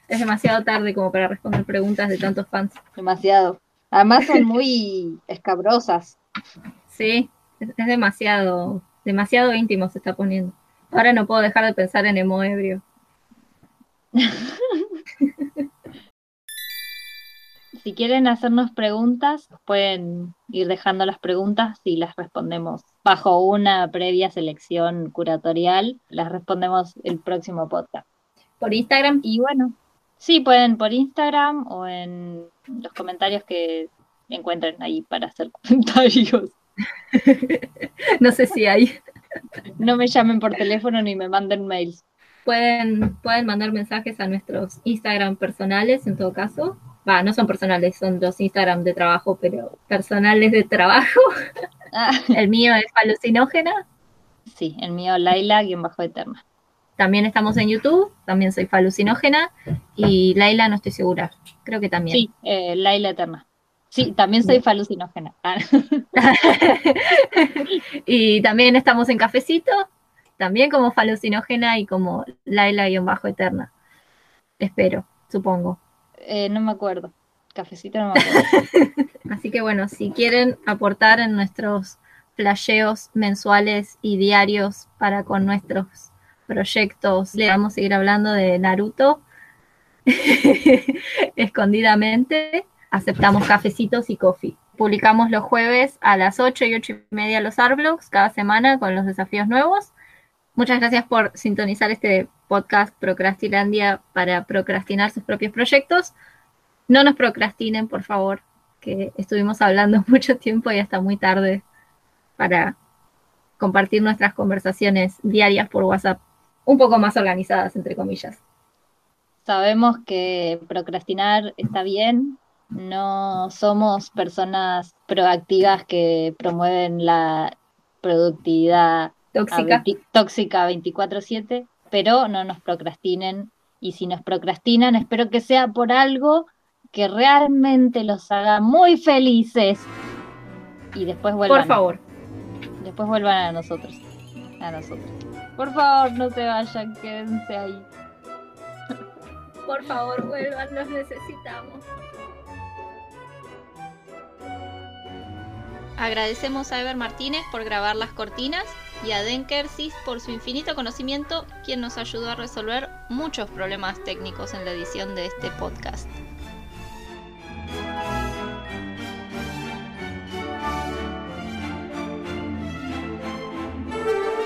es demasiado tarde como para responder preguntas de tantos fans. Demasiado. Además son muy escabrosas. Sí, es, demasiado, demasiado íntimo se está poniendo. Ahora no puedo dejar de pensar en emo ebrio. Si quieren hacernos preguntas, pueden ir dejando las preguntas y las respondemos bajo una previa selección curatorial. Las respondemos el próximo podcast. ¿Por Instagram? Y bueno, sí, pueden por Instagram o en los comentarios que encuentren ahí para hacer comentarios. no sé si hay. No me llamen por teléfono ni me manden mails. Pueden, pueden mandar mensajes a nuestros Instagram personales en todo caso Va, no son personales, son los Instagram de trabajo, pero personales de trabajo. Ah. El mío es falucinógena. Sí, el mío Laila, guion bajo eterna. También estamos en YouTube, también soy falucinógena. Y Laila no estoy segura, creo que también. Sí, eh, Laila Eterna. Sí, también soy falucinógena. Ah. y también estamos en Cafecito, también como falucinógena y como Laila-eterna. Espero, supongo. Eh, no me acuerdo. Cafecito no me acuerdo. Así que bueno, si quieren aportar en nuestros flasheos mensuales y diarios para con nuestros proyectos, le vamos a seguir hablando de Naruto escondidamente. Aceptamos cafecitos y coffee. Publicamos los jueves a las 8 y 8 y media los Arblogs cada semana con los desafíos nuevos. Muchas gracias por sintonizar este podcast Procrastilandia para procrastinar sus propios proyectos. No nos procrastinen, por favor, que estuvimos hablando mucho tiempo y hasta muy tarde para compartir nuestras conversaciones diarias por WhatsApp, un poco más organizadas, entre comillas. Sabemos que procrastinar está bien, no somos personas proactivas que promueven la productividad tóxica, tóxica 24/7 pero no nos procrastinen. Y si nos procrastinan, espero que sea por algo que realmente los haga muy felices. Y después vuelvan. Por favor. Después vuelvan a nosotros a nosotros. Por favor, no se vayan, quédense ahí. Por favor, vuelvan, los necesitamos. Agradecemos a Ever Martínez por grabar las cortinas y a Denker Sis por su infinito conocimiento, quien nos ayudó a resolver muchos problemas técnicos en la edición de este podcast. thank